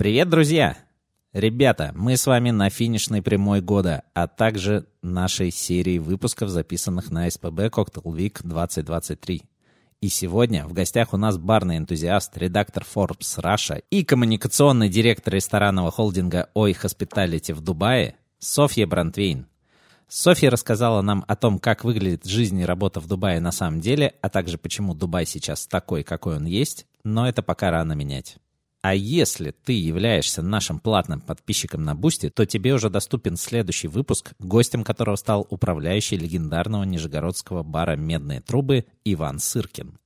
Привет, друзья! Ребята, мы с вами на финишной прямой года, а также нашей серии выпусков, записанных на СПБ Cocktail Week 2023. И сегодня в гостях у нас барный энтузиаст, редактор Forbes Russia и коммуникационный директор ресторанного холдинга Ой Hospitality в Дубае Софья Брантвейн. Софья рассказала нам о том, как выглядит жизнь и работа в Дубае на самом деле, а также почему Дубай сейчас такой, какой он есть, но это пока рано менять. А если ты являешься нашим платным подписчиком на Boosty, то тебе уже доступен следующий выпуск, гостем которого стал управляющий легендарного нижегородского бара «Медные трубы» Иван Сыркин.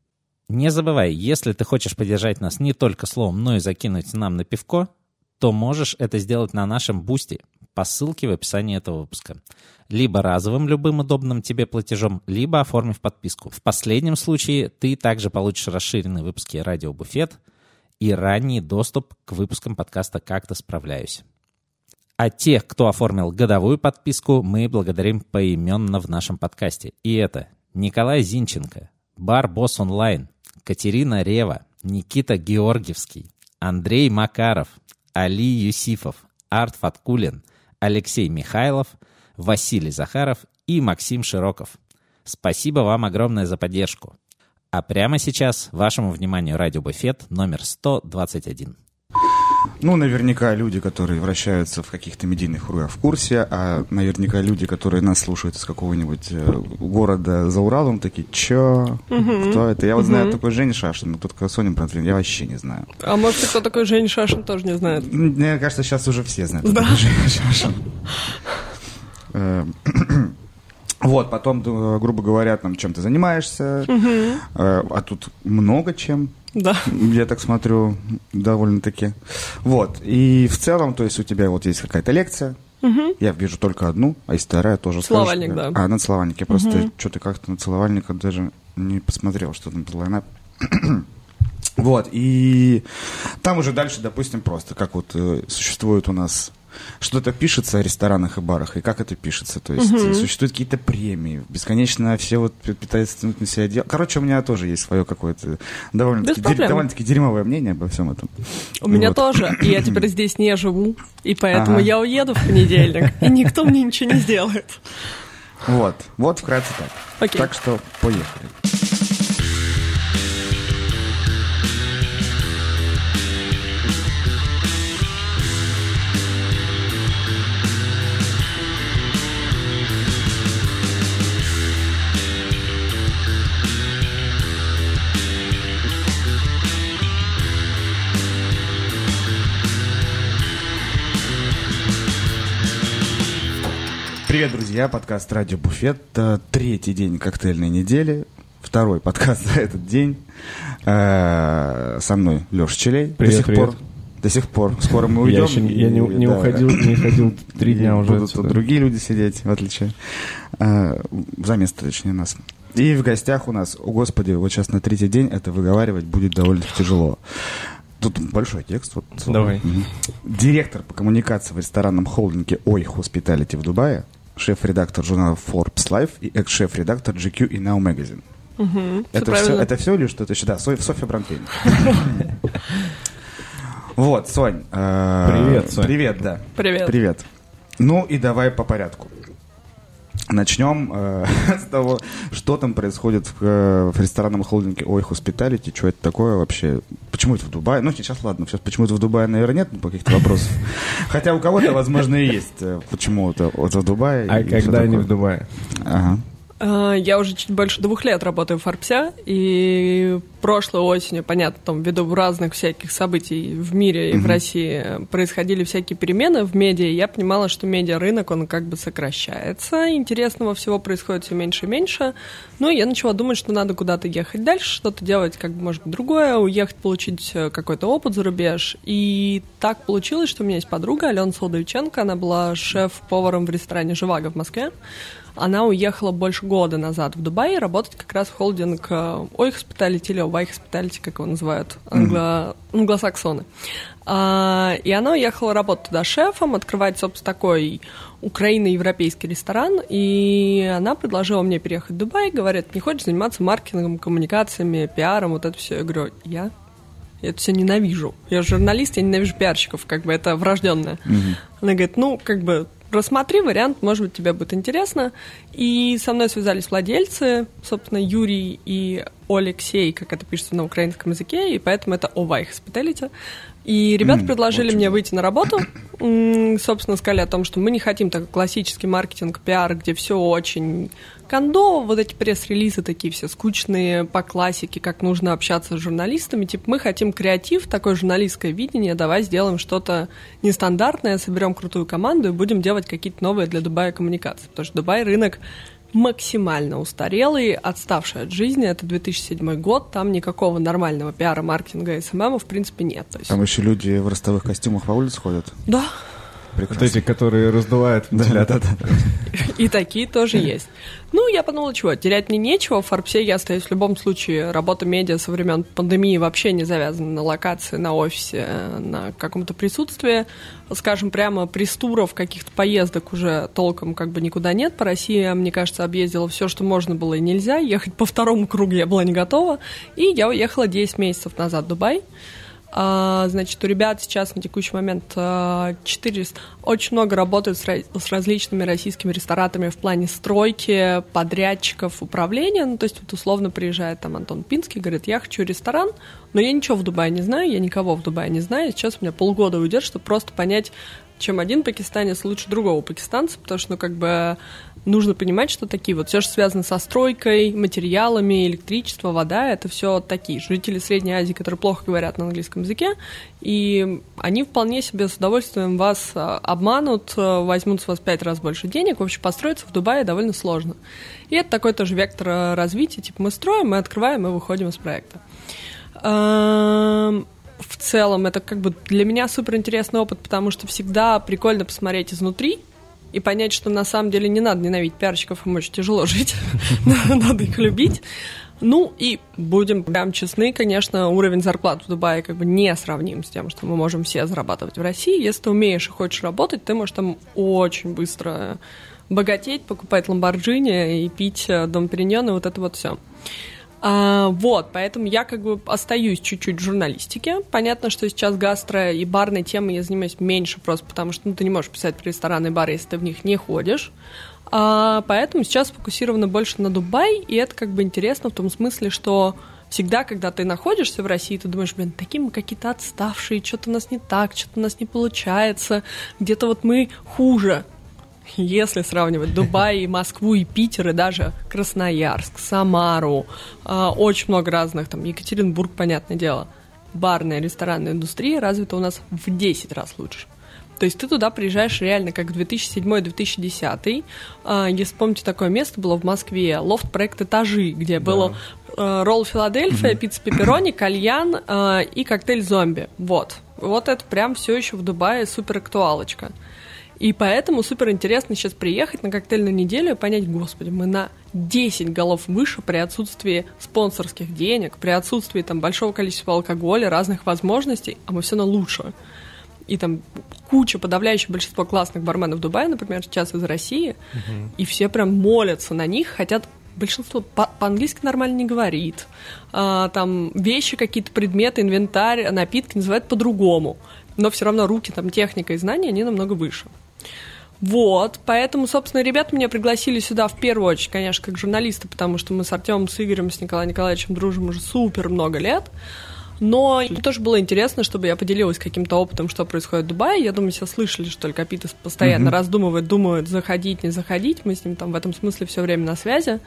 Не забывай, если ты хочешь поддержать нас не только словом, но и закинуть нам на пивко, то можешь это сделать на нашем Boosty по ссылке в описании этого выпуска. Либо разовым любым удобным тебе платежом, либо оформив подписку. В последнем случае ты также получишь расширенные выпуски «Радио Буфет», и ранний доступ к выпускам подкаста «Как-то справляюсь». А тех, кто оформил годовую подписку, мы благодарим поименно в нашем подкасте. И это Николай Зинченко, Бар Босс Онлайн, Катерина Рева, Никита Георгиевский, Андрей Макаров, Али Юсифов, Арт Фаткулин, Алексей Михайлов, Василий Захаров и Максим Широков. Спасибо вам огромное за поддержку. А прямо сейчас вашему вниманию радиобуфет номер 121. Ну, наверняка люди, которые вращаются в каких-то медийных кругах в курсе, а наверняка люди, которые нас слушают из какого-нибудь э, города за Уралом, такие, чё? Угу. Кто это? Я вот угу. знаю такой Женя Шашин, но тут Соня Брантлин, я вообще не знаю. А может, кто такой Женя Шашин, тоже не знает? Мне кажется, сейчас уже все знают, да. Женя Шашин. Вот, потом, э, грубо говоря, там, чем ты занимаешься, угу. а тут много чем. Да. Я так смотрю, довольно-таки. Вот, и в целом, то есть у тебя вот есть какая-то лекция, Угу. Я вижу только одну, а есть вторая тоже. Словальник, скажешь, да. А, на словальнике. Я просто угу. что-то как-то на словальника даже не посмотрел, что там за лайнап. вот, и там уже дальше, допустим, просто, как вот э, существует у нас что-то пишется о ресторанах и барах, и как это пишется. То есть угу. существуют какие-то премии, бесконечно все вот пытаются тянуть на себя дело. Короче, у меня тоже есть свое какое-то довольно-таки, дер- довольно-таки дерьмовое мнение обо всем этом. У вот. меня тоже, и я теперь здесь не живу, и поэтому ага. я уеду в понедельник, и никто мне ничего не сделает. Вот, вот вкратце так. Окей. Так что поехали. Привет, друзья, подкаст «Радио Буфет». Третий день коктейльной недели, второй подкаст за этот день. Э, со мной Леша Челей. Привет, до сих привет. пор. До сих пор. Скоро мы уйдем. Я, еще, я не, не да, уходил, не ходил три дня уже. Будут отсюда. другие люди сидеть, в отличие. Э, за место, точнее, нас. И в гостях у нас, о господи, вот сейчас на третий день это выговаривать будет довольно тяжело. Тут большой текст. Вот. Давай. Директор по коммуникации в ресторанном холдинге Ой Hospitality в Дубае шеф-редактор журнала Forbes Life и экс-шеф-редактор GQ и Now Magazine. Угу, это, все, все, это все или что-то еще? Да, Софья, Софья Бранкейн. Вот, Сонь. Э, привет, Сонь. Привет, да. Привет. Привет. Ну и давай по порядку. Начнем э, с того, что там происходит в, э, в ресторанном холдинге Ой Hospitality, что это такое вообще, почему это в Дубае, ну сейчас ладно, сейчас почему это в Дубае, наверное, нет каких-то вопросов, хотя у кого-то, возможно, и есть, э, почему это вот в Дубае. А когда они в Дубае? Ага. А, я уже чуть больше двух лет работаю в Форбсе, и прошлой осенью, понятно, там, ввиду разных всяких событий в мире и mm-hmm. в России происходили всякие перемены в медиа, и я понимала, что медиарынок, он как бы сокращается, интересного всего происходит все меньше и меньше, ну, я начала думать, что надо куда-то ехать дальше, что-то делать, как бы, может быть, другое, уехать, получить э, какой-то опыт за рубеж, и так получилось, что у меня есть подруга Алена Солдовиченко, она была шеф-поваром в ресторане «Живаго» в Москве, она уехала больше года назад в Дубай работать как раз в холдинг э, Ой Hospitality или Ой Hospitality, как его называют, англо... mm-hmm. англосаксоны. А, и она уехала работать туда шефом, открывать, собственно, такой украино-европейский ресторан, и она предложила мне переехать в Дубай, говорит, не хочешь заниматься маркетингом, коммуникациями, пиаром, вот это все. Я говорю, я Я это все ненавижу. Я журналист, я ненавижу пиарщиков, как бы это врожденное. Угу. Она говорит, ну, как бы рассмотри вариант, может быть, тебе будет интересно. И со мной связались владельцы, собственно, Юрий и Алексей, как это пишется на украинском языке, и поэтому это Овай Hospitality. И ребята mm, предложили очень мне выйти на работу, собственно, сказали о том, что мы не хотим такой классический маркетинг, пиар, где все очень кондо, вот эти пресс-релизы такие все скучные по классике, как нужно общаться с журналистами. Типа мы хотим креатив, такое журналистское видение, давай сделаем что-то нестандартное, соберем крутую команду и будем делать какие-то новые для Дубая коммуникации. Потому что Дубай рынок максимально устарелый, отставший от жизни. Это 2007 год, там никакого нормального пиара, маркетинга и СММа в принципе нет. То есть... Там еще люди в ростовых костюмах по улице ходят? Да, Прекрасно. Вот эти, которые раздувают вентилятор. Да, да, да. И такие тоже есть. Ну, я подумала, чего, терять мне нечего. В Форбсе я остаюсь в любом случае. Работа медиа со времен пандемии вообще не завязана на локации, на офисе, на каком-то присутствии. Скажем, прямо престуров, каких-то поездок уже толком как бы никуда нет. По России, мне кажется, объездила все, что можно было и нельзя. Ехать по второму кругу я была не готова. И я уехала 10 месяцев назад в Дубай. А, значит, у ребят сейчас на текущий момент 400. А, очень много работают с, различными российскими ресторатами в плане стройки, подрядчиков, управления. Ну, то есть, вот условно приезжает там Антон Пинский, говорит, я хочу ресторан, но я ничего в Дубае не знаю, я никого в Дубае не знаю. Сейчас у меня полгода уйдет, чтобы просто понять, чем один пакистанец лучше другого пакистанца, потому что, ну, как бы нужно понимать, что такие вот все, что связано со стройкой, материалами, электричество, вода, это все такие жители Средней Азии, которые плохо говорят на английском языке, и они вполне себе с удовольствием вас а, обманут, а, возьмут с вас пять раз больше денег, в общем, построиться в Дубае довольно сложно. И это такой тоже вектор а, развития, типа мы строим, мы открываем, мы выходим из проекта. В целом это как бы для меня супер интересный опыт, потому что всегда прикольно посмотреть изнутри, и понять, что на самом деле не надо ненавидеть пиарщиков, им очень тяжело жить, надо их любить. Ну и будем прям честны, конечно, уровень зарплат в Дубае как бы не сравним с тем, что мы можем все зарабатывать в России. Если ты умеешь и хочешь работать, ты можешь там очень быстро богатеть, покупать ламборджини и пить э, дом Периньон и вот это вот все. А, вот, поэтому я как бы остаюсь чуть-чуть в журналистике. Понятно, что сейчас гастро и барной темы я занимаюсь меньше, просто потому что ну, ты не можешь писать про рестораны и бары, если ты в них не ходишь. А, поэтому сейчас сфокусировано больше на Дубай, и это как бы интересно в том смысле, что всегда, когда ты находишься в России, ты думаешь, блин, такие мы какие-то отставшие, что-то у нас не так, что-то у нас не получается, где-то вот мы хуже. Если сравнивать Дубай, и Москву, и Питер, и даже Красноярск, Самару, э, очень много разных, там, Екатеринбург, понятное дело, барная, ресторанная индустрия развита у нас в 10 раз лучше. То есть ты туда приезжаешь реально как в 2007-2010. А, если помните, такое место было в Москве, лофт-проект «Этажи», где да. было э, ролл Филадельфия, угу. пицца пепперони, кальян э, и коктейль зомби. Вот. Вот это прям все еще в Дубае супер актуалочка. И поэтому супер интересно сейчас приехать на коктейльную неделю и понять, господи, мы на 10 голов выше при отсутствии спонсорских денег, при отсутствии там большого количества алкоголя, разных возможностей, а мы все на лучше. И там куча, подавляющее большинство классных барменов Дубая, например, сейчас из России, угу. и все прям молятся на них, хотят большинство по- по-английски нормально не говорит. А, там вещи, какие-то предметы, инвентарь, напитки называют по-другому. Но все равно руки, там, техника и знания, они намного выше. Вот, поэтому, собственно, ребята меня пригласили сюда в первую очередь, конечно, как журналисты, потому что мы с Артемом, с Игорем, с Николаем Николаевичем дружим уже супер много лет. Но тоже было интересно, чтобы я поделилась каким-то опытом, что происходит в Дубае. Я думаю, все слышали, что только Капитас постоянно mm-hmm. раздумывает, думает, заходить, не заходить. Мы с ним там в этом смысле все время на связи.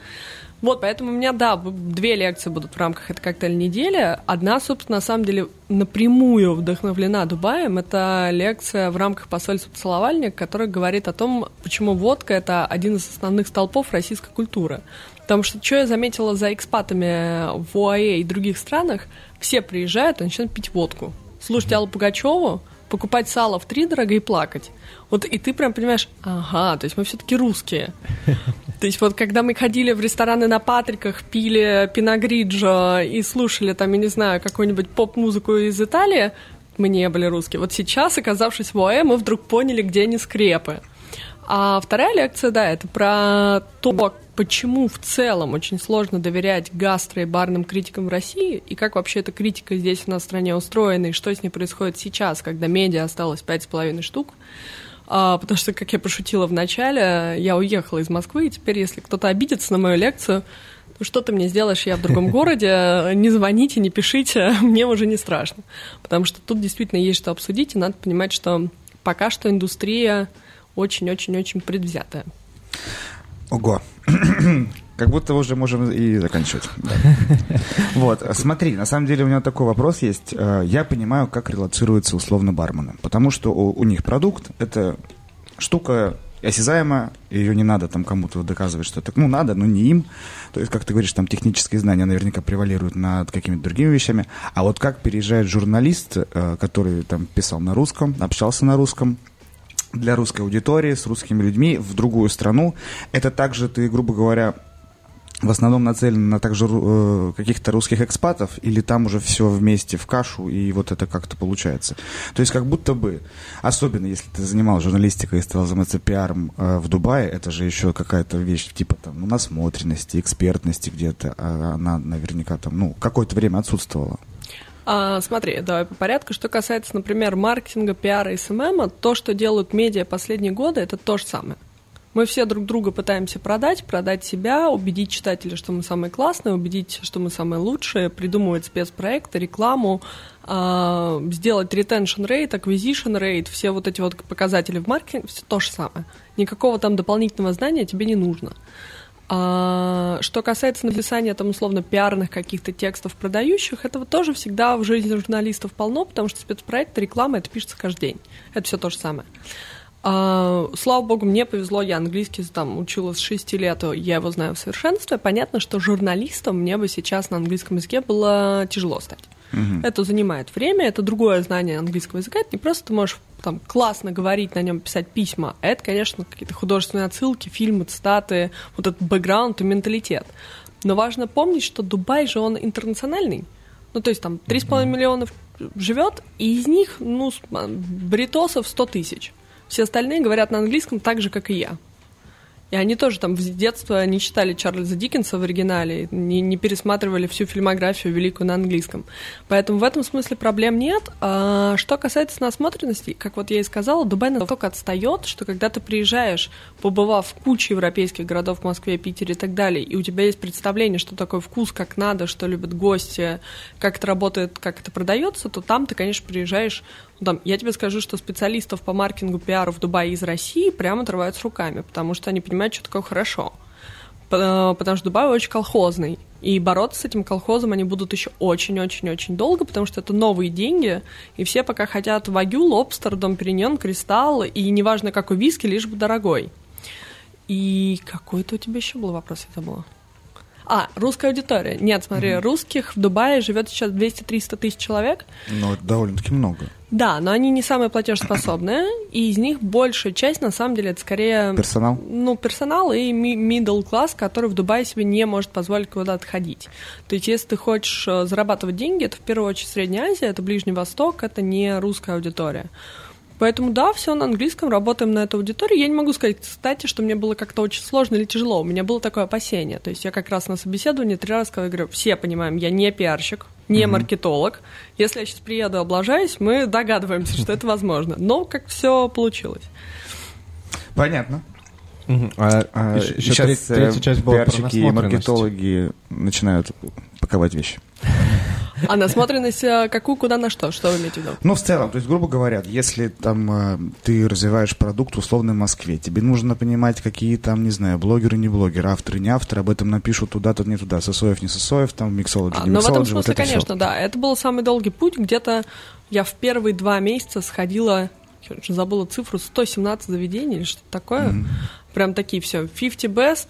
Вот, поэтому у меня, да, две лекции будут в рамках этой коктейль недели. Одна, собственно, на самом деле напрямую вдохновлена Дубаем. Это лекция в рамках посольства «Поцеловальник», которая говорит о том, почему водка – это один из основных столпов российской культуры. Потому что, что я заметила за экспатами в ОАЭ и других странах, все приезжают и начинают пить водку. Слушать Аллу Пугачеву, покупать сало в три дорого и плакать. Вот и ты прям понимаешь, ага, то есть мы все-таки русские. То есть вот когда мы ходили в рестораны на Патриках, пили пиногриджо и слушали там, я не знаю, какую-нибудь поп-музыку из Италии, мы не были русские. Вот сейчас, оказавшись в ОЭ, мы вдруг поняли, где они скрепы. А вторая лекция, да, это про то, почему в целом очень сложно доверять гастро и барным критикам в России, и как вообще эта критика здесь у нас в стране устроена, и что с ней происходит сейчас, когда медиа осталось пять с половиной штук. А, потому что, как я пошутила в начале, я уехала из Москвы, и теперь, если кто-то обидится на мою лекцию, то что ты мне сделаешь, я в другом городе, не звоните, не пишите, мне уже не страшно. Потому что тут действительно есть что обсудить, и надо понимать, что пока что индустрия очень-очень-очень предвзятая. Ого. Как будто уже можем и заканчивать. Вот, смотри, на самом деле у меня такой вопрос есть. Э, я понимаю, как релацируются условно бармены. Потому что у, них продукт — это штука осязаемая, ее не надо там кому-то доказывать, что это, ну, надо, но не им. То есть, как ты говоришь, там технические знания наверняка превалируют над какими-то другими вещами. А вот как переезжает журналист, э, который там писал на русском, общался на русском, для русской аудитории, с русскими людьми в другую страну. Это также ты, грубо говоря, в основном нацелен на также э, каких-то русских экспатов, или там уже все вместе в кашу, и вот это как-то получается. То есть как будто бы, особенно если ты занимал журналистикой и стал заниматься пиаром э, в Дубае, это же еще какая-то вещь типа там ну, насмотренности, экспертности где-то, а она наверняка там, ну, какое-то время отсутствовала. А, смотри, давай по порядку. Что касается, например, маркетинга, пиара и СММ, то, что делают медиа последние годы, это то же самое. Мы все друг друга пытаемся продать, продать себя, убедить читателя, что мы самые классные, убедить, что мы самые лучшие, придумывать спецпроекты, рекламу, э, сделать retention rate, acquisition rate, все вот эти вот показатели в маркетинге, все то же самое. Никакого там дополнительного знания тебе не нужно. А, что касается написания там условно пиарных каких-то текстов продающих, этого тоже всегда в жизни журналистов полно, потому что спецпроекты, реклама, это пишется каждый день. Это все то же самое. А, слава богу, мне повезло, я английский там училась с 6 лет, я его знаю в совершенстве. Понятно, что журналистом мне бы сейчас на английском языке было тяжело стать. Угу. Это занимает время, это другое знание английского языка. Это не просто ты можешь там классно говорить на нем, писать письма. А это, конечно, какие-то художественные отсылки, фильмы, цитаты, вот этот бэкграунд и менталитет. Но важно помнить, что Дубай же он интернациональный. Ну, то есть там 3,5 миллионов живет, и из них, ну, бритосов 100 тысяч. Все остальные говорят на английском так же, как и я. И они тоже там с детства не читали Чарльза Диккенса в оригинале, не, не пересматривали всю фильмографию великую на английском. Поэтому в этом смысле проблем нет. А что касается насмотренности, как вот я и сказала, Дубай настолько отстает, что когда ты приезжаешь, побывав в куче европейских городов, в Москве, Питере и так далее, и у тебя есть представление, что такое вкус, как надо, что любят гости, как это работает, как это продается, то там ты, конечно, приезжаешь ну, там, я тебе скажу, что специалистов по маркетингу, пиару в Дубае из России прямо отрывают с руками, потому что они понимают, что такое хорошо. Э, потому что Дубай очень колхозный. И бороться с этим колхозом они будут еще очень-очень-очень долго, потому что это новые деньги, и все пока хотят вагю, лобстер, дом периньон, кристалл, и неважно какой виски, лишь бы дорогой. И какой-то у тебя еще был вопрос, я забыла. А, русская аудитория. Нет, смотри, mm-hmm. русских в Дубае живет сейчас 200-300 тысяч человек. Ну, это довольно-таки много. Да, но они не самые платежеспособные, и из них большая часть, на самом деле, это скорее... Персонал? Ну, персонал и middle класс, который в Дубае себе не может позволить куда-то ходить. То есть, если ты хочешь э, зарабатывать деньги, это в первую очередь Средняя Азия, это Ближний Восток, это не русская аудитория. Поэтому да, все на английском, работаем на эту аудиторию. Я не могу сказать, кстати, что мне было как-то очень сложно или тяжело. У меня было такое опасение. То есть я как раз на собеседовании три раза говорю, все понимаем, я не пиарщик, не mm-hmm. маркетолог. Если я сейчас приеду, облажаюсь, мы догадываемся, что это возможно. Но как все получилось. Понятно. А, а, еще сейчас третья часть была пиарщики и маркетологи начинают паковать вещи. А насмотренность э, какую, куда, на что? Что вы имеете в виду? Ну, в целом, то есть, грубо говоря, если там э, ты развиваешь продукт условно в Москве, тебе нужно понимать, какие там, не знаю, блогеры, не блогеры, авторы, не авторы, об этом напишут туда-то, не туда, сосоев, не сосоев, там, миксологи, а, не Ну, в этом смысле, вот конечно, все. да. Это был самый долгий путь. Где-то я в первые два месяца сходила забыла цифру, 117 заведений или что-то такое. Mm-hmm. Прям такие все, 50 best,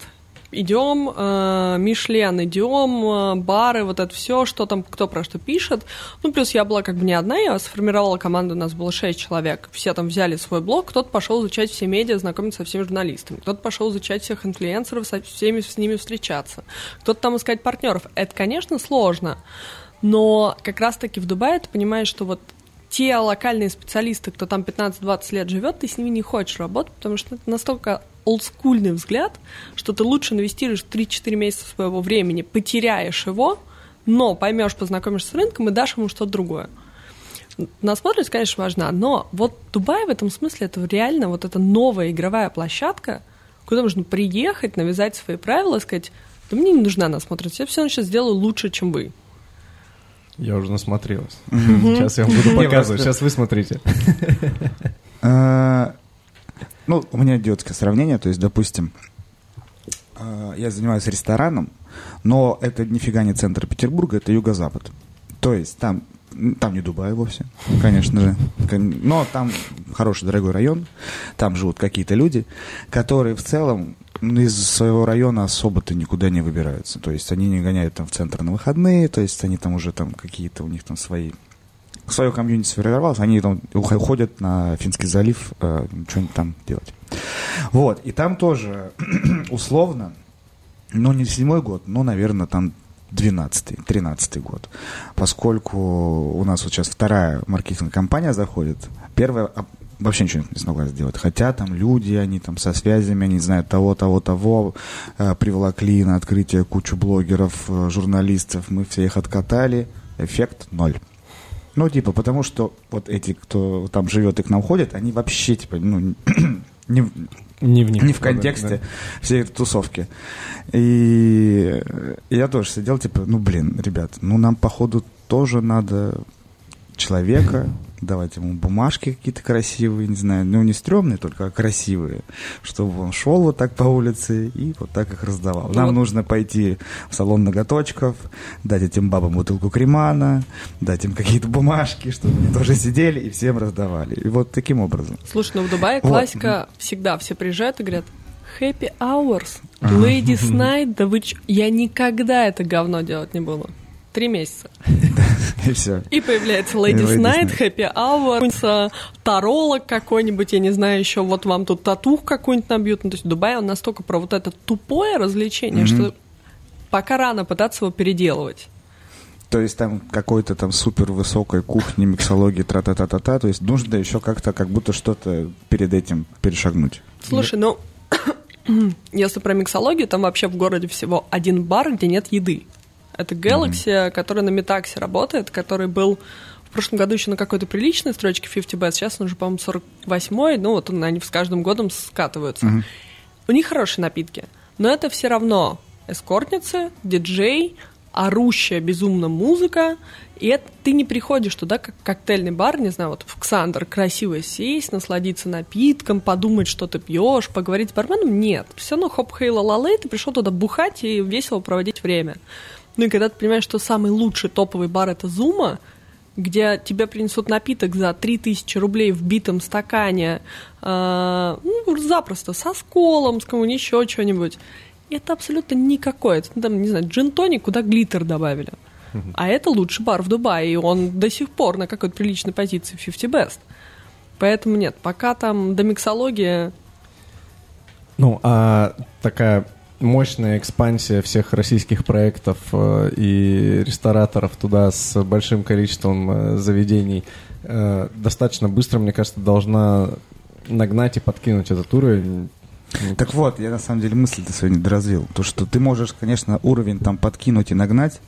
идем, э, Мишлен, идем, э, бары, вот это все, что там, кто про что пишет. Ну, плюс я была как бы не одна, я сформировала команду, у нас было шесть человек. Все там взяли свой блог, кто-то пошел изучать все медиа, знакомиться со всеми журналистами, кто-то пошел изучать всех инфлюенсеров, со всеми с ними встречаться, кто-то там искать партнеров. Это, конечно, сложно, но как раз-таки в Дубае ты понимаешь, что вот те локальные специалисты, кто там 15-20 лет живет, ты с ними не хочешь работать, потому что это настолько олдскульный взгляд, что ты лучше инвестируешь 3-4 месяца своего времени, потеряешь его, но поймешь, познакомишься с рынком и дашь ему что-то другое. Насмотренность, конечно, важна, но вот Дубай в этом смысле это реально вот эта новая игровая площадка, куда можно приехать, навязать свои правила, сказать, да мне не нужна насмотренность, я все сейчас сделаю лучше, чем вы. Я уже насмотрелась. Сейчас я вам буду показывать. Сейчас вы смотрите. Ну, у меня идиотское сравнение, то есть, допустим, а, я занимаюсь рестораном, но это нифига не центр Петербурга, это юго-запад. То есть там там не Дубай вовсе, конечно же. Но там хороший, дорогой район. Там живут какие-то люди, которые в целом из своего района особо-то никуда не выбираются. То есть они не гоняют там в центр на выходные, то есть они там уже там какие-то у них там свои свое комьюнити сформировалось, они там уходят на Финский залив э, что-нибудь там делать. Вот, и там тоже условно, ну не седьмой год, но, наверное, там 12 13 год. Поскольку у нас вот сейчас вторая маркетинговая компания заходит, первая вообще ничего не смогла сделать. Хотя там люди, они там со связями, они знают того, того, того, э, привлекли на открытие кучу блогеров, э, журналистов, мы все их откатали, эффект ноль. Ну, типа, потому что вот эти, кто там живет и к нам ходит, они вообще, типа, ну, не, не в, них, не в контексте да. всей этой тусовки. И я тоже сидел, типа, ну, блин, ребят, ну, нам, походу, тоже надо человека, давать ему бумажки какие-то красивые, не знаю, ну не стрёмные только, а красивые, чтобы он шел вот так по улице и вот так их раздавал. Нам вот. нужно пойти в салон ноготочков, дать этим бабам бутылку кремана, дать им какие-то бумажки, чтобы они тоже сидели и всем раздавали. И вот таким образом. Слушай, ну в Дубае вот. классика всегда, все приезжают и говорят, happy hours, ladies night, да вы ч... Я никогда это говно делать не буду. Три месяца. И все. И появляется Ladies Night, Happy Hour, таролог какой-нибудь, я не знаю, еще вот вам тут татух какой-нибудь набьют. Ну, то есть Дубай, он настолько про вот это тупое развлечение, что пока рано пытаться его переделывать. То есть там какой-то там супер высокой кухни, миксологии, тра-та-та-та-та. То есть нужно еще как-то как будто что-то перед этим перешагнуть. Слушай, ну, если про миксологию, там вообще в городе всего один бар, где нет еды. Это Galaxy, mm-hmm. который на Метаксе работает, который был в прошлом году еще на какой-то приличной строчке 50 Best, сейчас он уже, по-моему, 48-й, ну вот они с каждым годом скатываются. Mm-hmm. У них хорошие напитки, но это все равно эскортницы, диджей, орущая безумно музыка, и это ты не приходишь туда как коктейльный бар, не знаю, вот в Ксандр красиво сесть, насладиться напитком, подумать, что ты пьешь, поговорить с барменом. Нет, все равно хоп хей ла ты пришел туда бухать и весело проводить время. Ну и когда ты понимаешь, что самый лучший топовый бар это Зума, где тебе принесут напиток за 3000 рублей в битом стакане, э, ну, запросто, со сколом, с кому-нибудь еще что-нибудь. Это абсолютно никакой. Это, там, не знаю, джин-тоник, куда глиттер добавили. А это лучший бар в Дубае, и он до сих пор на какой-то приличной позиции в 50 Best. Поэтому нет, пока там до миксологии... Ну, а такая мощная экспансия всех российских проектов э, и рестораторов туда с большим количеством э, заведений э, достаточно быстро, мне кажется, должна нагнать и подкинуть этот уровень. Так вот, я на самом деле мысль-то сегодня доразвил. То, что ты можешь, конечно, уровень там подкинуть и нагнать,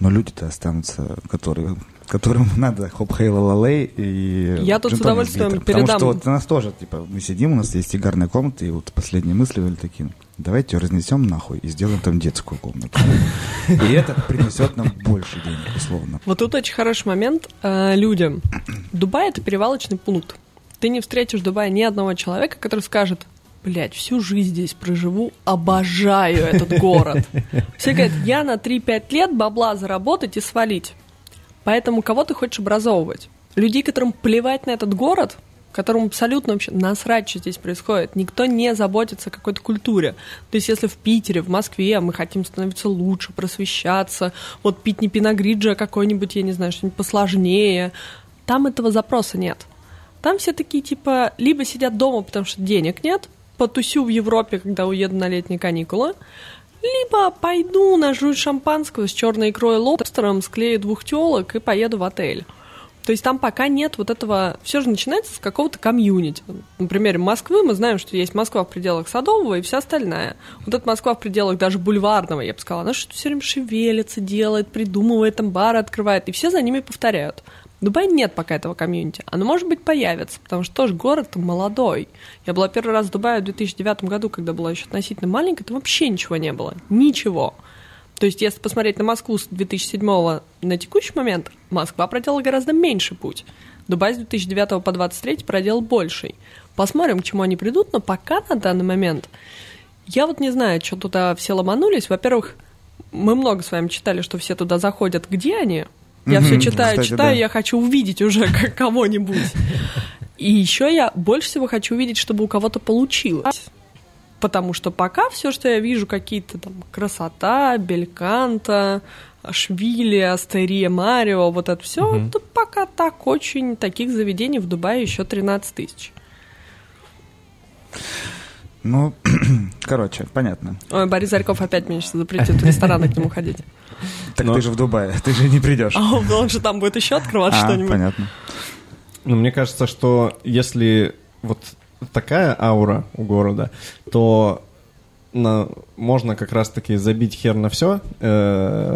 но люди-то останутся, которые которым надо хоп хей лалей и Я тут с удовольствием глиттер. передам. Потому что вот у нас тоже, типа, мы сидим, у нас есть сигарная комната, и вот последние мысли были такие, давайте разнесем нахуй и сделаем там детскую комнату. И это принесет нам больше денег, условно. Вот тут очень хороший момент э, людям. Дубай — это перевалочный пункт. Ты не встретишь в Дубае ни одного человека, который скажет, блядь, всю жизнь здесь проживу, обожаю этот город. Все говорят, я на 3-5 лет бабла заработать и свалить. Поэтому кого ты хочешь образовывать? Людей, которым плевать на этот город, которым абсолютно вообще насрать, что здесь происходит. Никто не заботится о какой-то культуре. То есть если в Питере, в Москве мы хотим становиться лучше, просвещаться, вот пить не пиногриджи, а какой-нибудь, я не знаю, что-нибудь посложнее, там этого запроса нет. Там все такие, типа, либо сидят дома, потому что денег нет, потусю в Европе, когда уеду на летние каникулы, либо пойду нажрусь шампанского с черной икрой лобстером, склею двух телок и поеду в отель. То есть там пока нет вот этого... Все же начинается с какого-то комьюнити. На примере Москвы мы знаем, что есть Москва в пределах Садового и вся остальная. Вот эта Москва в пределах даже Бульварного, я бы сказала, она что все время шевелится, делает, придумывает, там бары открывает, и все за ними повторяют. Дубае нет пока этого комьюнити. Оно, может быть, появится, потому что тоже город молодой. Я была первый раз в Дубае в 2009 году, когда была еще относительно маленькая, там вообще ничего не было. Ничего. То есть, если посмотреть на Москву с 2007 на текущий момент, Москва проделала гораздо меньше путь. Дубай с 2009 по 2023 проделал больший. Посмотрим, к чему они придут, но пока на данный момент я вот не знаю, что туда все ломанулись. Во-первых, мы много с вами читали, что все туда заходят. Где они? Я все читаю, кстати, читаю, да. я хочу увидеть уже кого-нибудь. И еще я больше всего хочу увидеть, чтобы у кого-то получилось. Потому что пока все, что я вижу, какие-то там красота, Бельканта, Швили, Астерия, Марио, вот это все, то пока так очень таких заведений в Дубае еще 13 тысяч. Ну, короче, понятно. Ой, Борис Зарьков опять мне сейчас запретит в рестораны к нему ходить. Так Но- ты же в Дубае, ты же не придешь. А он, он же там будет еще открывать А, что-нибудь. понятно. Ну, мне кажется, что если вот такая аура у города, то на- можно как раз-таки забить хер на все,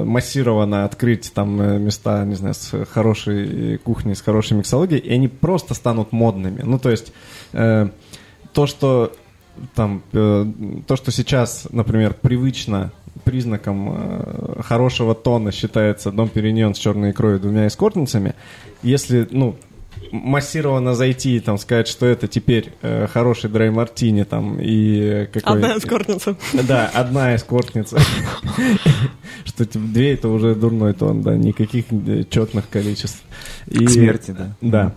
массированно открыть там э, места, не знаю, с хорошей кухней, с хорошей миксологией, и они просто станут модными. Ну, то есть э, то, что там, э, то, что сейчас, например, привычно признаком э, хорошего тона считается дом Периньон с черной икрой и двумя эскортницами, если, ну, массированно зайти и там сказать, что это теперь э, хороший драй мартини там и какой... Одна эскортница. Да, одна эскортница. Что типа, две это уже дурной тон, да, никаких э, четных количеств. И- К смерти, да. Да.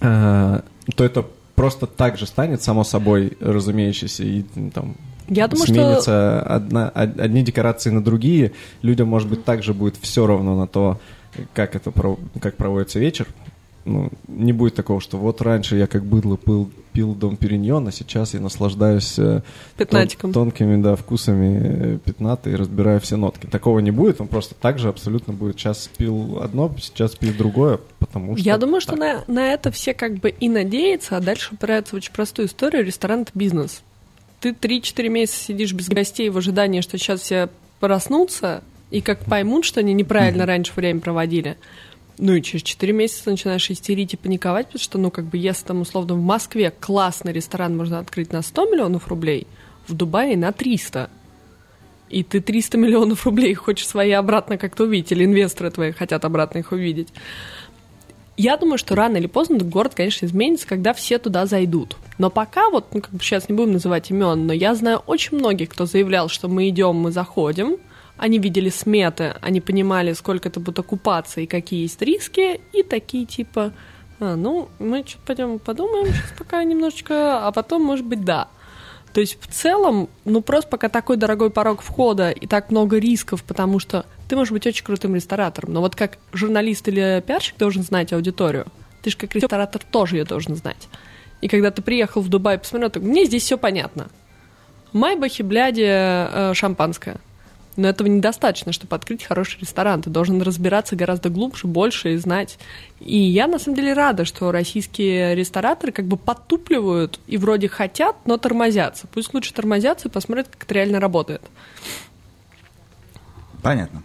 А, То это просто так же станет, само собой, разумеющееся, и там Я думаю, что сменятся одна, од- одни декорации на другие. Людям, может быть, также будет все равно на то, как это как проводится вечер. Ну, не будет такого, что вот раньше я как быдло пил, пил дом Периньон, а сейчас я наслаждаюсь э, пятнатиком. тон- тонкими да, вкусами э, пятната и разбираю все нотки. Такого не будет, он просто так же абсолютно будет. Сейчас пил одно, сейчас пил другое, потому что... Я думаю, что так. на, на это все как бы и надеются, а дальше упираются в очень простую историю. Ресторан — это бизнес. Ты 3-4 месяца сидишь без гостей в ожидании, что сейчас все проснутся, и как поймут, что они неправильно раньше время проводили. Ну и через 4 месяца начинаешь истерить и паниковать, потому что, ну, как бы, если там, условно, в Москве классный ресторан можно открыть на 100 миллионов рублей, в Дубае на 300. И ты 300 миллионов рублей хочешь свои обратно как-то увидеть, или инвесторы твои хотят обратно их увидеть. Я думаю, что рано или поздно город, конечно, изменится, когда все туда зайдут. Но пока вот, ну, как бы сейчас не будем называть имен, но я знаю очень многих, кто заявлял, что мы идем, мы заходим. Они видели сметы, они понимали, сколько это будет окупаться и какие есть риски, и такие типа, а, ну, мы что-то пойдем подумаем сейчас пока немножечко, а потом, может быть, да. То есть в целом, ну просто пока такой дорогой порог входа и так много рисков, потому что ты можешь быть очень крутым ресторатором, но вот как журналист или пиарщик должен знать аудиторию, ты же как ресторатор тоже ее должен знать. И когда ты приехал в Дубай, посмотрел, так, мне здесь все понятно. В Майбахе, бляди, э, шампанское. Но этого недостаточно, чтобы открыть хороший ресторан. Ты должен разбираться гораздо глубже, больше и знать. И я на самом деле рада, что российские рестораторы как бы подтупливают и вроде хотят, но тормозятся. Пусть лучше тормозятся и посмотрят, как это реально работает. Понятно.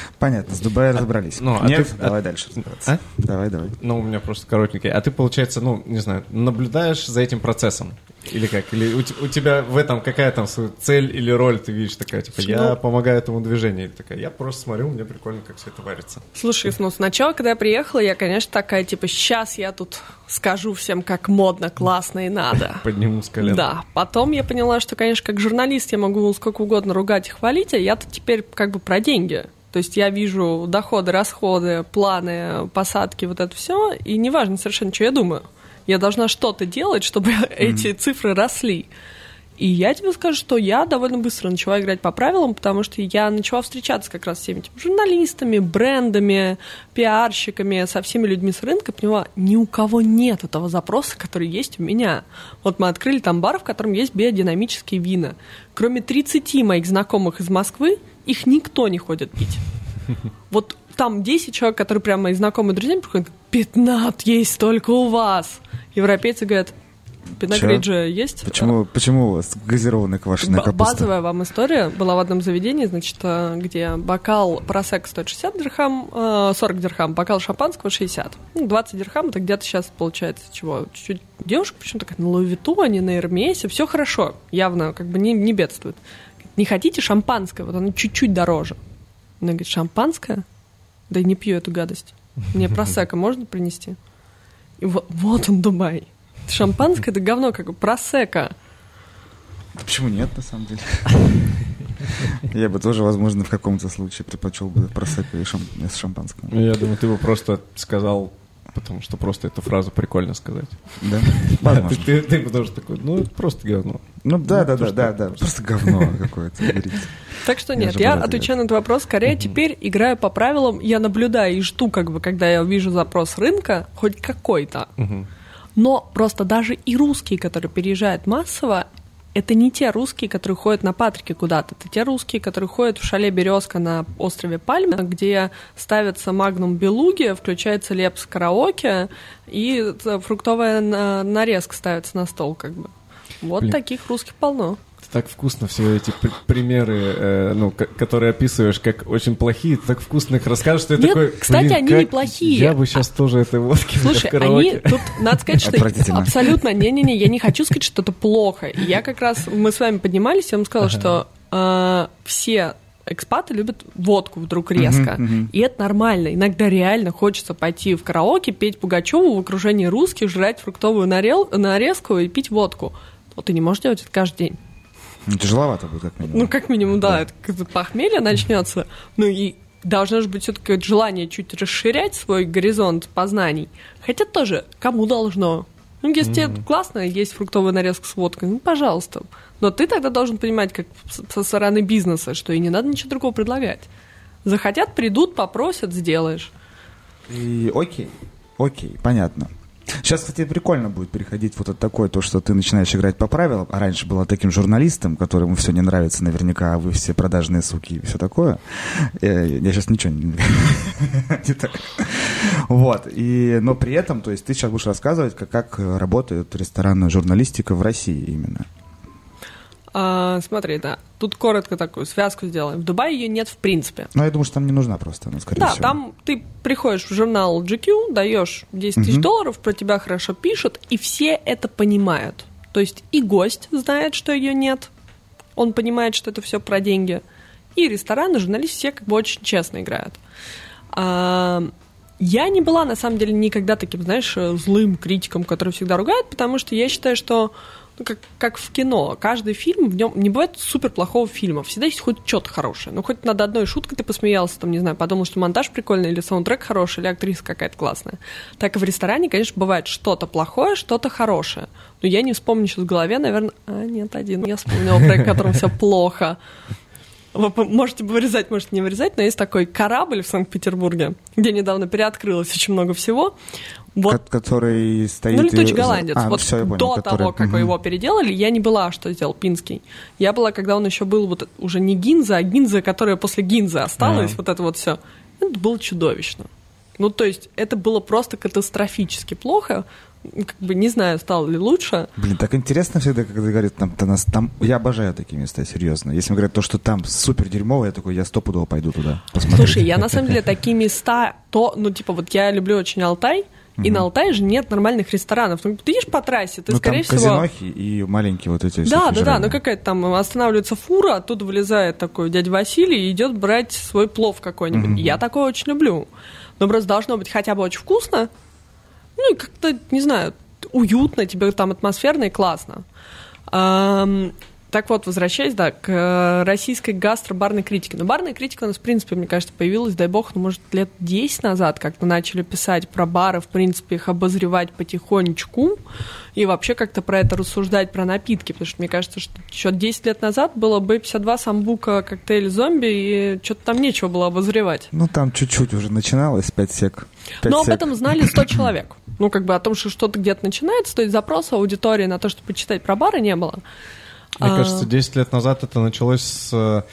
Понятно, с Дубая разобрались. ну, а Нет, ты- давай а- дальше разбираться. А? Давай, давай. Ну, у меня просто коротенький. А ты, получается, ну, не знаю, наблюдаешь за этим процессом? Или как? Или у, у тебя в этом какая там цель или роль ты видишь такая, типа, я Ну- помогаю этому движению? Или такая, я просто смотрю, мне прикольно, как все это варится. Слушай, ну сначала, когда я приехала, я, конечно, такая, типа, сейчас я тут скажу всем, как модно, классно и надо. Подниму с колен. Да, потом я поняла, что, конечно, как журналист я могу сколько угодно ругать и хвалить, а я-то теперь как бы про деньги. То есть я вижу доходы, расходы, планы, посадки, вот это все, и неважно совершенно, что я думаю. Я должна что-то делать, чтобы эти цифры росли. И я тебе скажу, что я довольно быстро начала играть по правилам, потому что я начала встречаться как раз с всеми этими журналистами, брендами, пиарщиками, со всеми людьми с рынка, поняла, ни у кого нет этого запроса, который есть у меня. Вот мы открыли там бар, в котором есть биодинамические вина. Кроме 30 моих знакомых из Москвы, их никто не ходит пить. Вот там 10 человек, которые прямо мои знакомые друзья, приходят, пятнат есть только у вас. Европейцы говорят, Пиногрид же есть. Почему, почему у вас газированная квашеная капуста? Базовая вам история была в одном заведении, значит, э, где бокал просек стоит 60 дирхам, 40 э, дирхам, бокал шампанского 60. 20 ну, дирхам, это где-то сейчас получается чего? Чуть-чуть девушка почему-то такая на Луивиту, а не на Эрмесе, все хорошо, явно как бы не, не бедствует. Не хотите шампанское? Вот оно чуть-чуть дороже. Она говорит, шампанское? Да не пью эту гадость. Мне просека можно принести? И вот, вот он, Дубай. Шампанское — это говно, как просека. Почему нет, на самом деле? Я бы тоже, возможно, в каком-то случае предпочел бы просека и шам... с шампанским. Ну, я думаю, ты бы просто сказал потому что просто эту фразу прикольно сказать. Да? да ты, ты, ты потому что такой, ну, это просто говно. Ну, да, да, да, да, да, просто говно какое-то, Так что нет, я отвечаю на этот вопрос скорее теперь играю по правилам, я наблюдаю и жду, как бы, когда я вижу запрос рынка, хоть какой-то. Но просто даже и русские, которые переезжают массово, это не те русские, которые ходят на Патрике куда-то. Это те русские, которые ходят в шале «Березка» на острове Пальма, где ставится магнум белуги, включается лепс караоке, и фруктовая нарезка ставится на стол, как бы. Вот Блин. таких русских полно так вкусно все эти примеры, э, ну, которые описываешь как очень плохие, ты так вкусно их расскажешь, что я Нет, такой, кстати, они неплохие. Я бы сейчас тоже этой водки Слушай, они, тут надо сказать, что абсолютно, не-не-не, я не хочу сказать, что это плохо. Я как раз, мы с вами поднимались, я вам сказала, ага. что э, все экспаты любят водку вдруг резко. Uh-huh, uh-huh. И это нормально. Иногда реально хочется пойти в караоке, петь Пугачеву в окружении русских, жрать фруктовую нарел, нарезку и пить водку. Вот ты не можешь делать это каждый день. Ну, тяжеловато будет, как минимум. Ну, как минимум, да, да. это похмелье начнется. Ну и должно же быть все-таки желание чуть расширять свой горизонт познаний. Хотя тоже, кому должно? Ну, если mm-hmm. тебе классно есть фруктовая нарезка с водкой, ну, пожалуйста. Но ты тогда должен понимать, как со стороны бизнеса, что и не надо ничего другого предлагать. Захотят, придут, попросят, сделаешь. И окей, окей, понятно. Сейчас, кстати, прикольно будет переходить вот от такое, то, что ты начинаешь играть по правилам, а раньше была таким журналистом, которому все не нравится наверняка, а вы все продажные суки и все такое. Я, я сейчас ничего не... не так. Вот. И, но при этом, то есть ты сейчас будешь рассказывать, как, как работает ресторанная журналистика в России именно. А, смотри, да. Тут коротко такую связку сделаем. В Дубае ее нет в принципе. Ну, я думаю, что там не нужна просто, она, скорее да, всего. Да, там ты приходишь в журнал GQ, даешь 10 тысяч угу. долларов, про тебя хорошо пишут, и все это понимают. То есть и гость знает, что ее нет, он понимает, что это все про деньги, и рестораны, журналисты все как бы очень честно играют. А, я не была, на самом деле, никогда таким, знаешь, злым критиком, который всегда ругает, потому что я считаю, что ну, как, как в кино. Каждый фильм, в нем не бывает супер плохого фильма. Всегда есть хоть что-то хорошее. Ну, хоть над одной шуткой ты посмеялся, там, не знаю, подумал, что монтаж прикольный, или саундтрек хороший, или актриса какая-то классная. Так и в ресторане, конечно, бывает что-то плохое, что-то хорошее. Но я не вспомню сейчас в голове, наверное... А, нет, один. Я вспомнила проект, в котором все плохо. Вы можете вырезать, можете не вырезать, но есть такой корабль в Санкт-Петербурге, где недавно переоткрылось очень много всего. Вот. Который стоит... Ну, летучий голландец. А, вот все, понял, до который... того, как угу. его переделали, я не была, что сделал Пинский. Я была, когда он еще был вот уже не Гинза, а Гинза, которая после Гинза осталась, а. вот это вот все. Это было чудовищно. Ну, то есть, это было просто катастрофически плохо. Как бы не знаю, стало ли лучше. Блин, так интересно всегда, когда говорят, там, там, там, я обожаю такие места, серьезно. Если говорят то, что там супер дерьмово, я такой, я стопудово пойду туда посмотреть. Слушай, я на самом деле такие места, то, ну, типа, вот я люблю очень Алтай, и на Алтае же нет нормальных ресторанов. Ну, ты едешь по трассе, ты, ну, скорее там всего... казинохи и маленькие вот эти... Да, да, да, ну какая-то там останавливается фура, оттуда вылезает такой дядя Василий и идет брать свой плов какой-нибудь. Mm-hmm. Я такое очень люблю. Но просто должно быть хотя бы очень вкусно, ну и как-то, не знаю, уютно, тебе там атмосферно и классно. Так вот, возвращаясь, да, к э, российской гастробарной критике. Но барная критика у нас, в принципе, мне кажется, появилась, дай бог, ну, может, лет 10 назад, как-то начали писать про бары, в принципе, их обозревать потихонечку и вообще как-то про это рассуждать, про напитки, потому что мне кажется, что еще 10 лет назад было B52, самбука, коктейль зомби, и что-то там нечего было обозревать. Ну, там чуть-чуть уже начиналось, 5 сек. 5 Но сек. об этом знали 100 человек. Ну, как бы о том, что что-то где-то начинается, то есть запроса аудитории на то, чтобы почитать про бары, не было. Мне а... кажется, 10 лет назад это началось с э,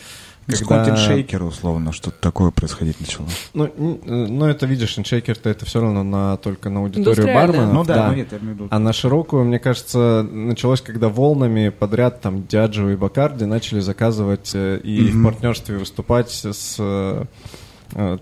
С когда... контент-шейкера, условно, что-то такое происходить начало. Ну, э, ну, это, видишь, иншейкер-то это все равно на, только на аудиторию барменов. Ну да, ну нет, я имею в виду. А на широкую, мне кажется, началось, когда волнами подряд там Диаджо и Бакарди начали заказывать э, и в партнерстве выступать с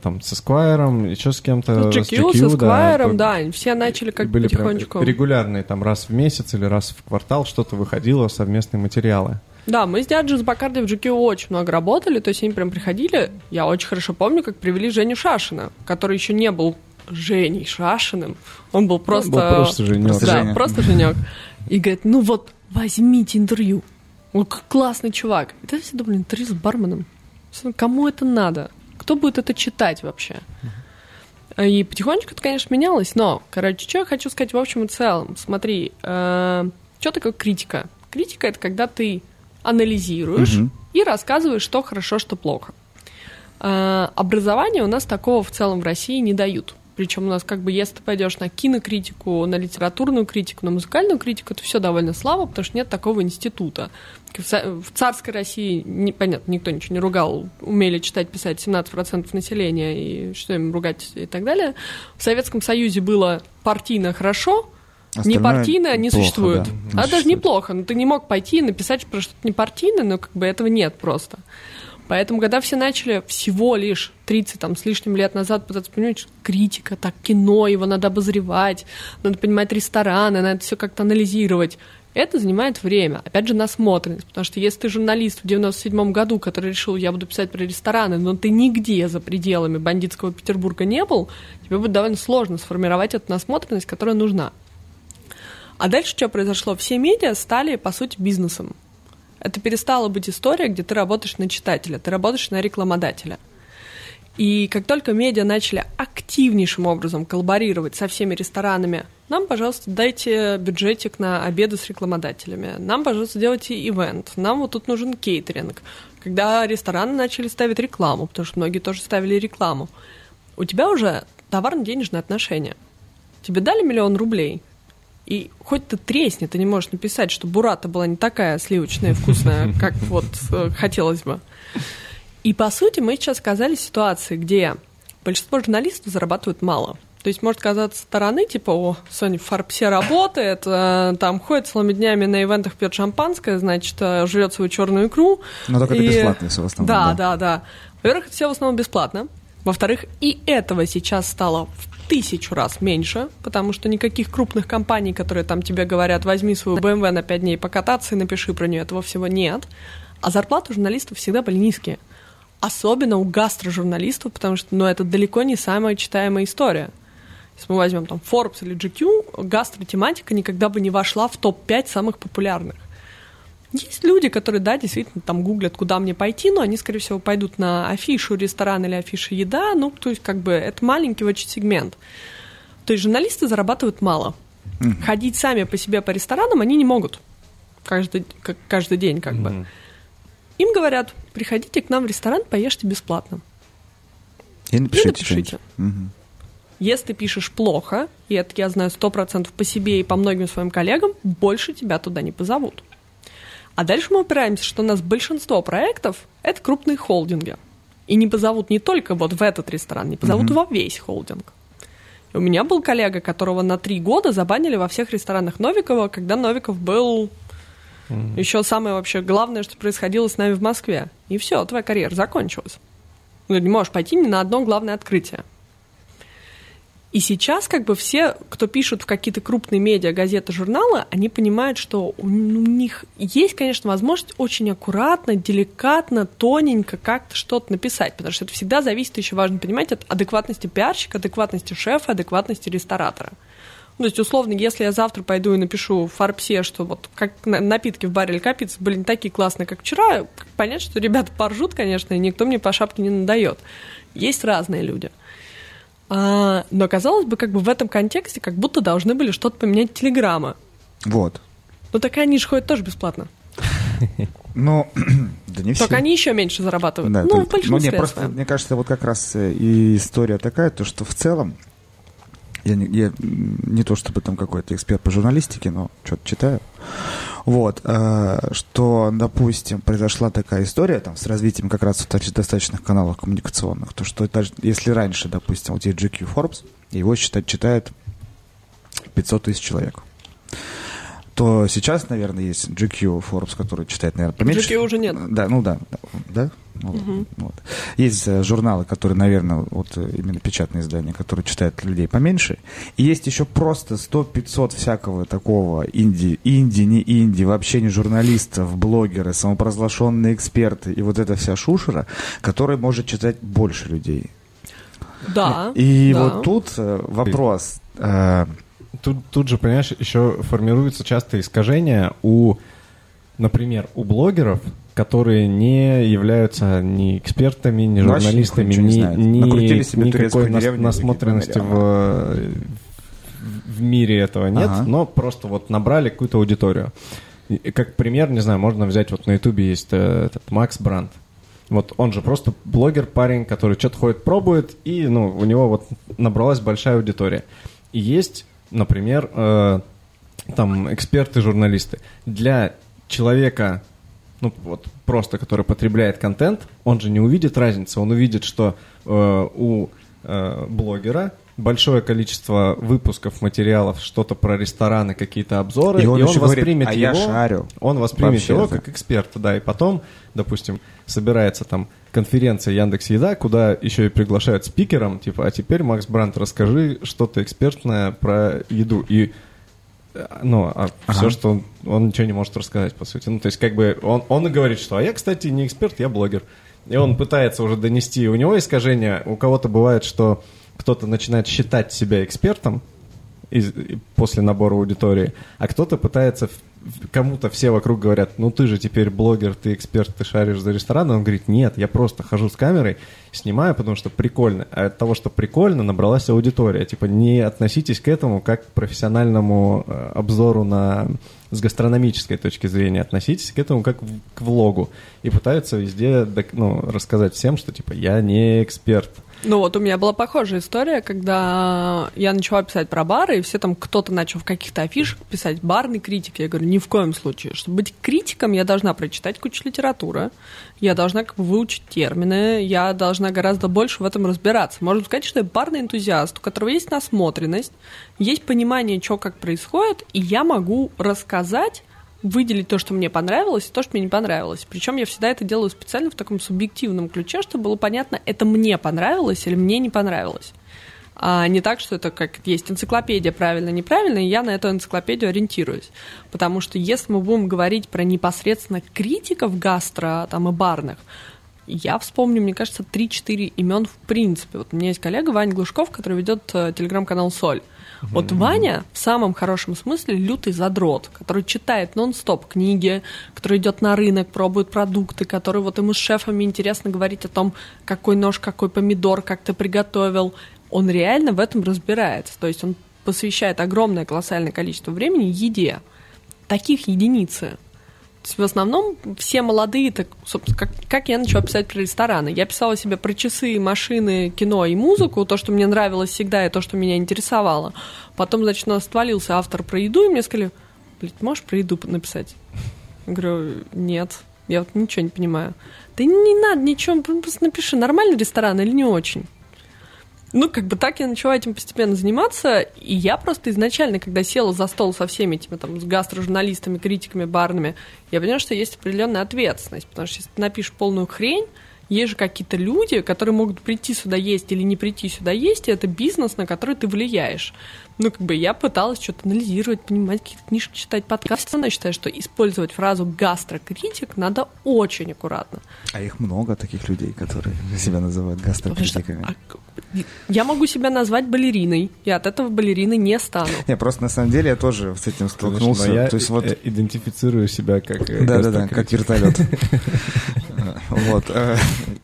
там с Эсквайром, еще с кем-то. Ну, с GQ, GQ, с Эсквайром, да. да, все начали как были потихонечку. регулярные, там раз в месяц или раз в квартал что-то выходило, совместные материалы. Да, мы с Диаджи с Бакарди в GQ очень много работали, то есть они прям приходили. Я очень хорошо помню, как привели Женю Шашина, который еще не был Женей Шашиным. Он был просто... был просто Женек. Просто да, Женя. просто Женек. И говорит, ну вот, возьмите интервью. Он классный чувак. И тогда все думали, интервью с барменом. Кому это надо? Кто будет это читать вообще? И потихонечку это, конечно, менялось, но, короче, что я хочу сказать в общем и целом. Смотри, что такое критика? Критика — это когда ты анализируешь Мгм. и рассказываешь, что хорошо, что плохо. Э, образование у нас такого в целом в России не дают. Причем у нас как бы, если ты пойдешь на кинокритику, на литературную критику, на музыкальную критику, то все довольно слабо, потому что нет такого института. В ца- в царской России, не, понятно, никто ничего не ругал, умели читать, писать 17% населения, и что им ругать и так далее. В Советском Союзе было партийно хорошо, Остальное непартийное не плохо, существует. да, не а даже существует. неплохо, но ты не мог пойти и написать про что-то непартийное, но как бы этого нет просто. Поэтому, когда все начали всего лишь 30 там, с лишним лет назад пытаться понимать, что критика, так, кино, его надо обозревать, надо понимать рестораны, надо все как-то анализировать, это занимает время. Опять же, насмотренность. Потому что если ты журналист в 97 году, который решил, я буду писать про рестораны, но ты нигде за пределами бандитского Петербурга не был, тебе будет довольно сложно сформировать эту насмотренность, которая нужна. А дальше что произошло? Все медиа стали, по сути, бизнесом. Это перестала быть история, где ты работаешь на читателя, ты работаешь на рекламодателя. И как только медиа начали активнейшим образом коллаборировать со всеми ресторанами, нам, пожалуйста, дайте бюджетик на обеды с рекламодателями, нам, пожалуйста, делайте ивент, нам вот тут нужен кейтеринг. Когда рестораны начали ставить рекламу, потому что многие тоже ставили рекламу, у тебя уже товарно-денежные отношения. Тебе дали миллион рублей, и хоть ты тресни, ты не можешь написать, что бурата была не такая сливочная вкусная, как вот э, хотелось бы. И, по сути, мы сейчас оказались в ситуации, где большинство журналистов зарабатывают мало. То есть может казаться стороны, типа, о, Соня Фарбсе работает, э, там ходит целыми днями на ивентах, пьет шампанское, значит, э, жрет свою черную икру. Но только это И- бесплатно все в основном. Да, да, да. Во-первых, это все в основном бесплатно. Во-вторых, и этого сейчас стало в тысячу раз меньше, потому что никаких крупных компаний, которые там тебе говорят, возьми свою BMW на 5 дней покататься и напиши про нее, этого всего нет. А зарплаты журналистов всегда были низкие. Особенно у гастрожурналистов, потому что ну, это далеко не самая читаемая история. Если мы возьмем там Forbes или GQ, гастротематика никогда бы не вошла в топ-5 самых популярных. Есть люди, которые, да, действительно там гуглят, куда мне пойти, но они, скорее всего, пойдут на афишу ресторан или афишу еда, ну, то есть, как бы, это маленький очень сегмент. То есть, журналисты зарабатывают мало. Ходить сами по себе по ресторанам они не могут каждый, как- каждый день, как бы. Им говорят, приходите к нам в ресторан, поешьте бесплатно. И напишите, И напишите. Мгм. Если ты пишешь плохо, и это я знаю сто процентов по себе и по многим своим коллегам, больше тебя туда не позовут. А дальше мы упираемся, что у нас большинство проектов — это крупные холдинги. И не позовут не только вот в этот ресторан, не позовут во весь холдинг. У меня был коллега, которого на три года забанили во всех ресторанах Новикова, когда Новиков был еще самое вообще главное, что происходило с нами в Москве. И все, твоя карьера закончилась. Ну, не можешь пойти ни на одно главное открытие. И сейчас как бы все, кто пишут в какие-то крупные медиа, газеты, журналы, они понимают, что у них есть, конечно, возможность очень аккуратно, деликатно, тоненько как-то что-то написать, потому что это всегда зависит, еще важно понимать, от адекватности пиарщика, адекватности шефа, адекватности ресторатора. Ну, то есть, условно, если я завтра пойду и напишу в Фарбсе, что вот как на- напитки в баре или капицы были не такие классные, как вчера, понятно, что ребята поржут, конечно, и никто мне по шапке не надает. Есть разные люди. А, но казалось бы, как бы в этом контексте, как будто должны были что-то поменять телеграммы. Вот. Но так они же ходят тоже бесплатно. Ну, да не все. Только они еще меньше зарабатывают. Да, ну, в большинстве не, просто, мне кажется, вот как раз э, и история такая, то что в целом Я не, я не то чтобы там какой-то эксперт по журналистике, но что-то читаю. Вот, э, что, допустим, произошла такая история там с развитием как раз вот достаточных каналов коммуникационных, то что даже если раньше, допустим, вот есть GQ Forbes, его считать, читает 500 тысяч человек то сейчас, наверное, есть GQ Forbes, который читает, наверное, поменьше. GQ уже нет. Да, ну да. Да? Ну, угу. вот. Есть э, журналы, которые, наверное, вот э, именно печатные издания, которые читают людей поменьше. И есть еще просто 100-500 всякого такого инди, инди, не инди, вообще не журналистов, блогеры, самопровозглашенные эксперты и вот эта вся шушера, которая может читать больше людей. Да. И да. вот тут э, вопрос тут, тут же, понимаешь, еще формируется часто искажение у, например, у блогеров, которые не являются ни экспертами, ни журналистами, ни, ни никакой нас, насмотренности в, в мире этого нет, ага. но просто вот набрали какую-то аудиторию. Как пример, не знаю, можно взять вот на Ютубе есть э, этот Макс Бранд. Вот он же просто блогер, парень, который что-то ходит, пробует, и ну, у него вот набралась большая аудитория. И есть например, э, там эксперты, журналисты. Для человека, ну вот просто, который потребляет контент, он же не увидит разницы. Он увидит, что э, у э, блогера большое количество выпусков материалов, что-то про рестораны, какие-то обзоры, и он, и он воспримет говорит, а его, я шарю. он воспримет его как эксперта, да, и потом, допустим, собирается там конференция Яндекс Еда, куда еще и приглашают спикером, типа, а теперь, Макс Брант, расскажи что-то экспертное про еду. И э, ну, а ага. все, что он, он ничего не может рассказать, по сути. Ну, то есть, как бы, он, он и говорит, что, а я, кстати, не эксперт, я блогер. И он пытается уже донести. У него искажение, у кого-то бывает, что кто-то начинает считать себя экспертом, из, после набора аудитории, а кто-то пытается кому-то все вокруг говорят, ну ты же теперь блогер, ты эксперт, ты шаришь за ресторан, он говорит, нет, я просто хожу с камерой, снимаю, потому что прикольно. А от того, что прикольно, набралась аудитория. Типа не относитесь к этому как к профессиональному э, обзору на с гастрономической точки зрения относитесь к этому как к влогу и пытаются везде ну, рассказать всем, что типа я не эксперт, ну вот у меня была похожая история, когда я начала писать про бары, и все там кто-то начал в каких-то афишах писать барный критик. Я говорю, ни в коем случае. Чтобы быть критиком, я должна прочитать кучу литературы, я должна как бы выучить термины, я должна гораздо больше в этом разбираться. Можно сказать, что я барный энтузиаст, у которого есть насмотренность, есть понимание, что как происходит, и я могу рассказать выделить то, что мне понравилось, и то, что мне не понравилось. Причем я всегда это делаю специально в таком субъективном ключе, чтобы было понятно, это мне понравилось или мне не понравилось. А не так, что это как есть энциклопедия правильно-неправильно, и я на эту энциклопедию ориентируюсь. Потому что если мы будем говорить про непосредственно критиков гастро там, и барных, я вспомню, мне кажется, 3-4 имен в принципе. Вот у меня есть коллега Ваня Глушков, который ведет э, телеграм-канал «Соль». Вот Ваня в самом хорошем смысле лютый задрот, который читает нон-стоп книги, который идет на рынок, пробует продукты, который вот ему с шефами интересно говорить о том, какой нож, какой помидор, как ты приготовил. Он реально в этом разбирается. То есть он посвящает огромное колоссальное количество времени еде. Таких единицы в основном все молодые, так, собственно, как, как я начала писать про рестораны. Я писала себе про часы, машины, кино и музыку, то, что мне нравилось всегда и то, что меня интересовало. Потом, значит, у нас отвалился автор про еду, и мне сказали, блин, можешь про еду написать? Я говорю, нет, я вот ничего не понимаю. Да не надо ничего, просто напиши, нормальный ресторан или не очень. Ну, как бы так я начала этим постепенно заниматься, и я просто изначально, когда села за стол со всеми этими там, с гастрожурналистами, критиками барными, я поняла, что есть определенная ответственность, потому что если ты напишешь полную хрень, есть же какие-то люди, которые могут прийти сюда есть или не прийти сюда есть, и это бизнес, на который ты влияешь. Ну, как бы я пыталась что-то анализировать, понимать, какие-то книжки читать, подкасты. Но я считаю, что использовать фразу «гастрокритик» надо очень аккуратно. А их много, таких людей, которые себя называют гастрокритиками. А, я могу себя назвать балериной, и от этого балериной не стану. Не, просто на самом деле я тоже с этим столкнулся. Конечно, я То есть вот э, идентифицирую себя как э, Да-да-да, как вертолет. Вот. Э,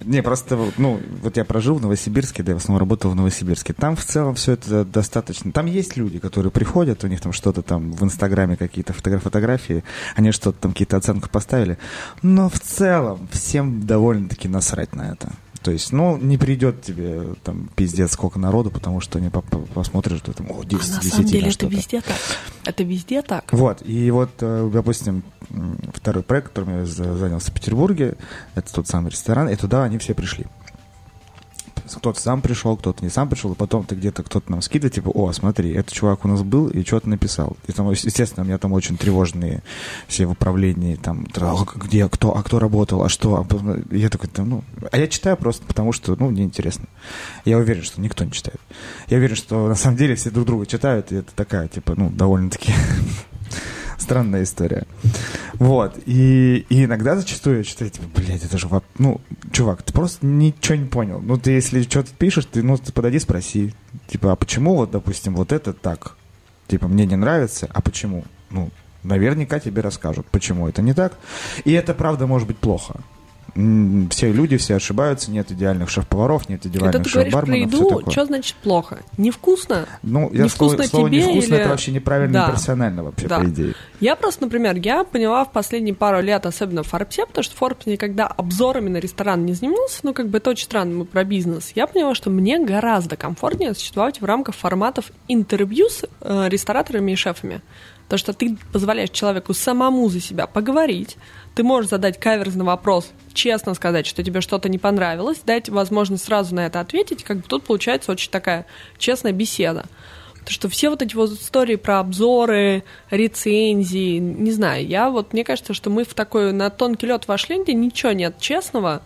не, просто, ну, вот я прожил в Новосибирске, да, я в основном работал в Новосибирске. Там в целом все это достаточно. Там есть люди, которые приходят, у них там что-то там в Инстаграме какие-то фотографии, они что-то там какие-то оценки поставили. Но в целом всем довольно-таки насрать на это. То есть, ну, не придет тебе там пиздец сколько народу, потому что не посмотришь, что там, о, 10 а на 10 самом деле это везде так. Это везде так. Вот, и вот, э, допустим, второй проект, которым я за- занялся в Петербурге, это тот самый ресторан, и туда они все пришли. Кто-то сам пришел, кто-то не сам пришел, и потом ты где-то кто-то нам скидывает, типа, о, смотри, этот чувак у нас был и что-то написал. И там, естественно, у меня там очень тревожные все в управлении, там, где, кто, а кто работал, а что. а я такой, ну, а я читаю просто потому, что, ну, мне интересно. Я уверен, что никто не читает. Я уверен, что на самом деле все друг друга читают, и это такая, типа, ну, довольно-таки странная история. Вот. И, и иногда зачастую я читаю, типа, блядь, это же, воп- ну, чувак, ты просто ничего не понял. Ну, ты если что-то пишешь, ты, ну, ты подойди, спроси. Типа, а почему вот, допустим, вот это так? Типа, мне не нравится, а почему? Ну, наверняка тебе расскажут, почему это не так. И это, правда, может быть плохо. Все люди, все ошибаются, нет идеальных шеф-поваров, нет идеальных ты говоришь про шеф-барменов, еду, что значит плохо? Невкусно? Ну, я невкусно слово, слово тебе невкусно, или- это вообще неправильно Да. и профессионально вообще, Да. по идее. Я просто, например, я поняла в последние пару лет, особенно в Форбсе, потому что Форбс никогда обзорами на ресторан не занимался, ну, как бы это очень странно, мы про бизнес. Я поняла, что мне гораздо комфортнее существовать в рамках форматов интервью с э, рестораторами и шефами. Потому что ты позволяешь человеку самому за себя поговорить, ты можешь задать каверзный вопрос, честно сказать, что тебе что-то не понравилось, дать возможность сразу на это ответить, как бы тут получается очень такая честная беседа. Потому что все вот эти вот истории про обзоры, рецензии, не знаю, я вот, мне кажется, что мы в такой, на тонкий лед вошли, где ничего нет честного,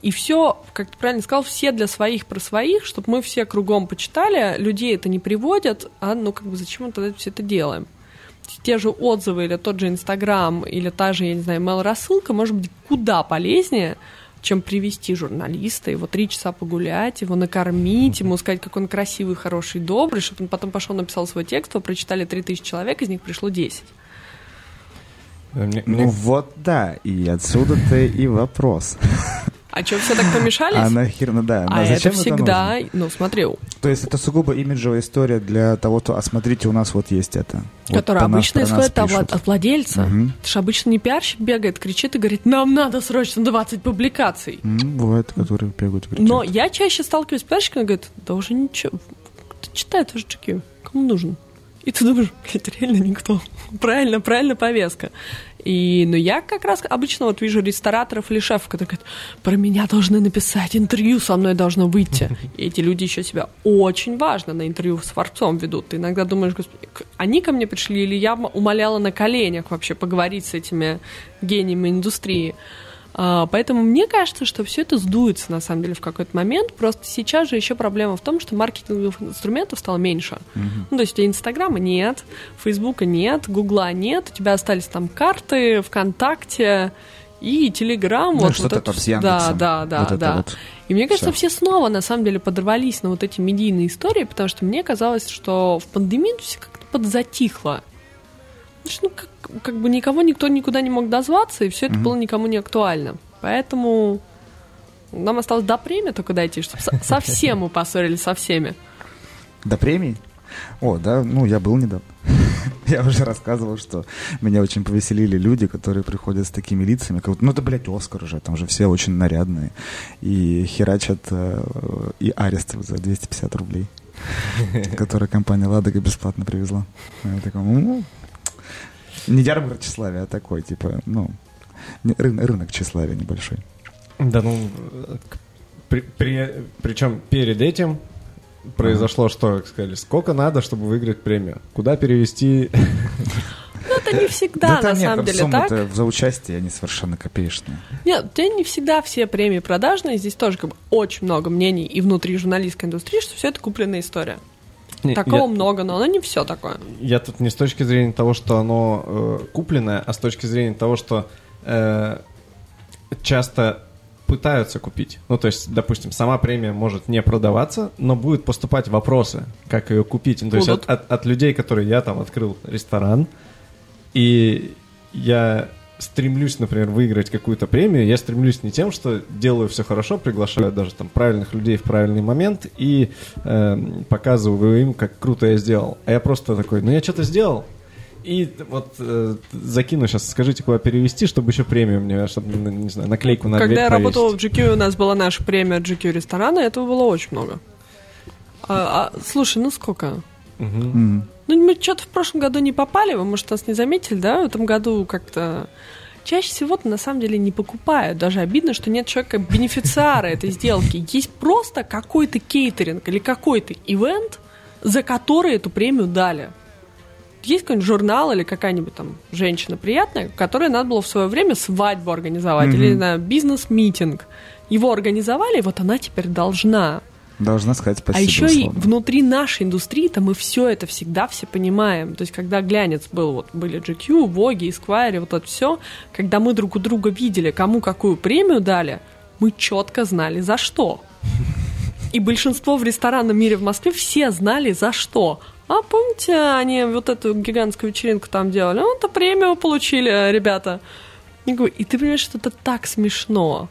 и все, как ты правильно сказал, все для своих про своих, чтобы мы все кругом почитали, людей это не приводят, а ну как бы зачем мы тогда все это делаем? Те же отзывы или тот же Инстаграм или та же, я не знаю, mail-рассылка может быть куда полезнее, чем привести журналиста, его три часа погулять, его накормить, ему сказать, как он красивый, хороший, добрый, чтобы он потом пошел написал свой текст, его прочитали 3000 человек, из них пришло 10. Э, Мне- Ну мне- вот да, и отсюда-то и вопрос. А что, все так помешались? А нахер, ну да, А ну зачем это всегда, нужно? ну смотри, То есть это сугубо имиджевая история для того, что, а смотрите, у нас вот есть это. Вот которая нас- обычно исходит от, владельца. Мгм. Это же обычно не пиарщик бегает, кричит и говорит, нам надо срочно 20 публикаций. М, Бывает, которые бегают и кричат. Но я чаще сталкиваюсь с пиарщиками, говорит, да уже ничего, ты читай тоже чеки, кому нужен? И ты думаешь, блядь, реально никто. правильно, правильно повестка. И, ну, я как раз обычно вот вижу рестораторов или шефов, которые говорят, про меня должны написать, интервью со мной должно выйти. И эти люди еще себя очень важно на интервью с Форбсом ведут. Ты иногда думаешь, они ко мне пришли или я умоляла на коленях вообще поговорить с этими гениями индустрии. А, Поэтому мне кажется, что все это сдуется на самом деле в какой-то момент. Просто сейчас же еще проблема в том, что маркетинговых инструментов стало меньше. Ну, то есть у тебя Инстаграма нет, Фейсбука нет, Гугла нет, у тебя остались там карты, ВКонтакте и Телеграм. Ну, вот, что-то вот это там с всё. Яндексом. Да, да, да, Вот это да. вот. И мне кажется, Всё. все снова на самом деле подорвались на вот эти медийные истории, потому что мне казалось, что в пандемию все как-то подзатихло. Ну, как, как бы никого никто никуда не мог дозваться, и все это было никому не актуально. Поэтому нам осталось до премии только дойти, чтобы со- совсем мы поссорились со всеми. До премии? О, да, ну я был недавно. Я уже рассказывал, что меня очень повеселили люди, которые приходят с такими лицами, как ну это, блядь, Оскар уже, там же все очень нарядные, и херачат э, и арест за 250 рублей, которые компания «Ладога» бесплатно привезла. Я такой, ну, не ярмарка тщеславия, а такой, типа, ну, не- рын- рынок тщеславия небольшой. Да ну, при, при- причем перед этим произошло что, как сказали, сколько надо, чтобы выиграть премию? Куда перевести? Ну, это не всегда, на нет, самом деле, так. за участие, они совершенно копеечные. Нет, у тебя не всегда все премии продажные. Здесь тоже как бы очень много мнений и внутри журналистской индустрии, что все это купленная история. Не, Такого я- много, но оно не все такое. Я тут не с точки зрения того, что оно э, купленное, а с точки зрения того, что э, часто пытаются купить. Ну, то есть, допустим, сама премия может не продаваться, но будут поступать вопросы, как ее купить. Ну, то есть от, от- от людей, которые я там открыл ресторан, и я стремлюсь, например, выиграть какую-то премию, я стремлюсь не тем, что делаю все хорошо, приглашаю даже там правильных людей в правильный момент и э, показываю им, как круто я сделал. А я просто такой, ну я что-то сделал, и вот э, закину сейчас, скажите, куда перевести, чтобы еще премию мне, чтобы, не знаю, наклейку на Когда дверь я повесить. работала в GQ, у нас была наша премия GQ ресторана, этого было очень много. А, а, слушай, ну сколько? Мгм. Ну, мы что-то в прошлом году не попали, вы, может, нас не заметили, да? В этом году как-то... Чаще всего-то на самом деле не покупают. Даже обидно, что нет человека бенефициара этой сделки. Есть просто какой-то кейтеринг или какой-то ивент, за который эту премию дали. Есть какой-нибудь журнал или какая-нибудь там женщина приятная, которой надо было в свое время свадьбу организовать Мгм. или знаю, бизнес-митинг. Его организовали, и вот она теперь должна. Должна сказать спасибо. А еще и внутри нашей индустрии-то мы все это всегда все понимаем. То есть, когда глянец был, вот были GQ, Vogue, Esquire, вот это все, когда мы друг у друга видели, кому какую премию дали, мы четко знали, за что. И большинство в ресторанном мире в Москве все знали, за что. А помните, они вот эту гигантскую вечеринку там делали? Ну, то премию получили, ребята. И ты понимаешь, что это так смешно.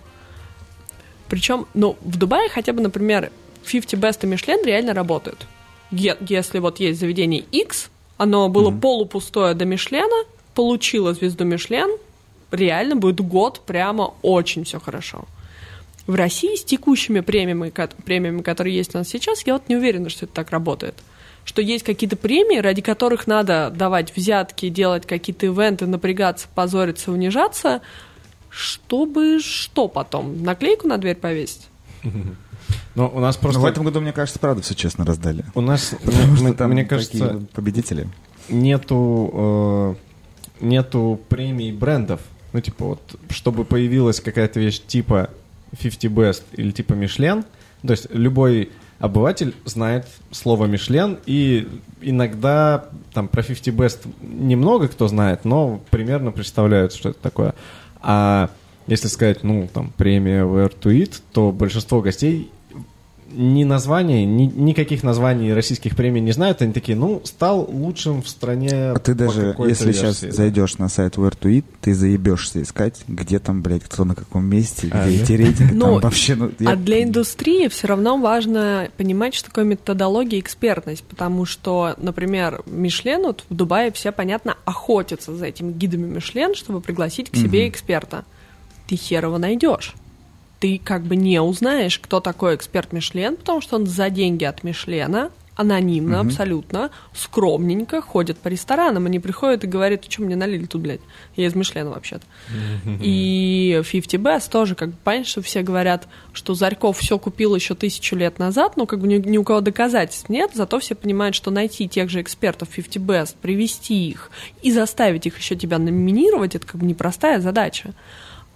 Причем, ну, в Дубае хотя бы, например, 50 Best и Мишлен реально работают. Если вот есть заведение X, оно было полупустое до Мишлена, получило звезду Мишлен, реально будет год прямо очень все хорошо. В России с текущими премиями, премиями, которые есть у нас сейчас, я вот не уверена, что это так работает. Что есть какие-то премии, ради которых надо давать взятки, делать какие-то ивенты, напрягаться, позориться, унижаться, чтобы что потом? Наклейку на дверь повесить? Но у нас Но просто... в этом году, мне кажется, правда, все честно раздали. У нас, Потому что там мне кажется, победители. нету, э, нету премий брендов. Ну, типа, вот, чтобы появилась какая-то вещь типа 50 Best или типа Мишлен, то есть любой обыватель знает слово Мишлен, и иногда там про 50 Best немного кто знает, но примерно представляют, что это такое. А если сказать, ну, там, премия Where to Eat, то большинство гостей ни названий, ни, никаких названий российских премий не знают. Они такие, ну, стал лучшим в стране А ты даже, если сейчас версии, да. зайдешь на сайт Where to Eat, ты заебешься искать, где там, блядь, кто на каком месте, А, где да? эти рейтинги. Ну, там вообще, ну, я- А для индустрии все равно важно понимать, что такое методология и экспертность, потому что, например, Мишлен, вот в Дубае все, понятно, охотятся за этими гидами Мишлен, чтобы пригласить к себе Мгм. эксперта. Ты хер его найдешь. Ты как бы не узнаешь, кто такой эксперт Мишлен, потому что он за деньги от Мишлена, анонимно, абсолютно, скромненько ходит по ресторанам, и не приходит и говорит, что мне налили тут, блядь, я из Мишлена вообще-то. И 50 Best тоже, как бы, понятно, что все говорят, что Зарьков все купил еще тысячу лет назад, но как бы ни, ни у кого доказательств нет, зато все понимают, что найти тех же экспертов 50 Best, привести их и заставить их еще тебя номинировать, это как бы непростая задача.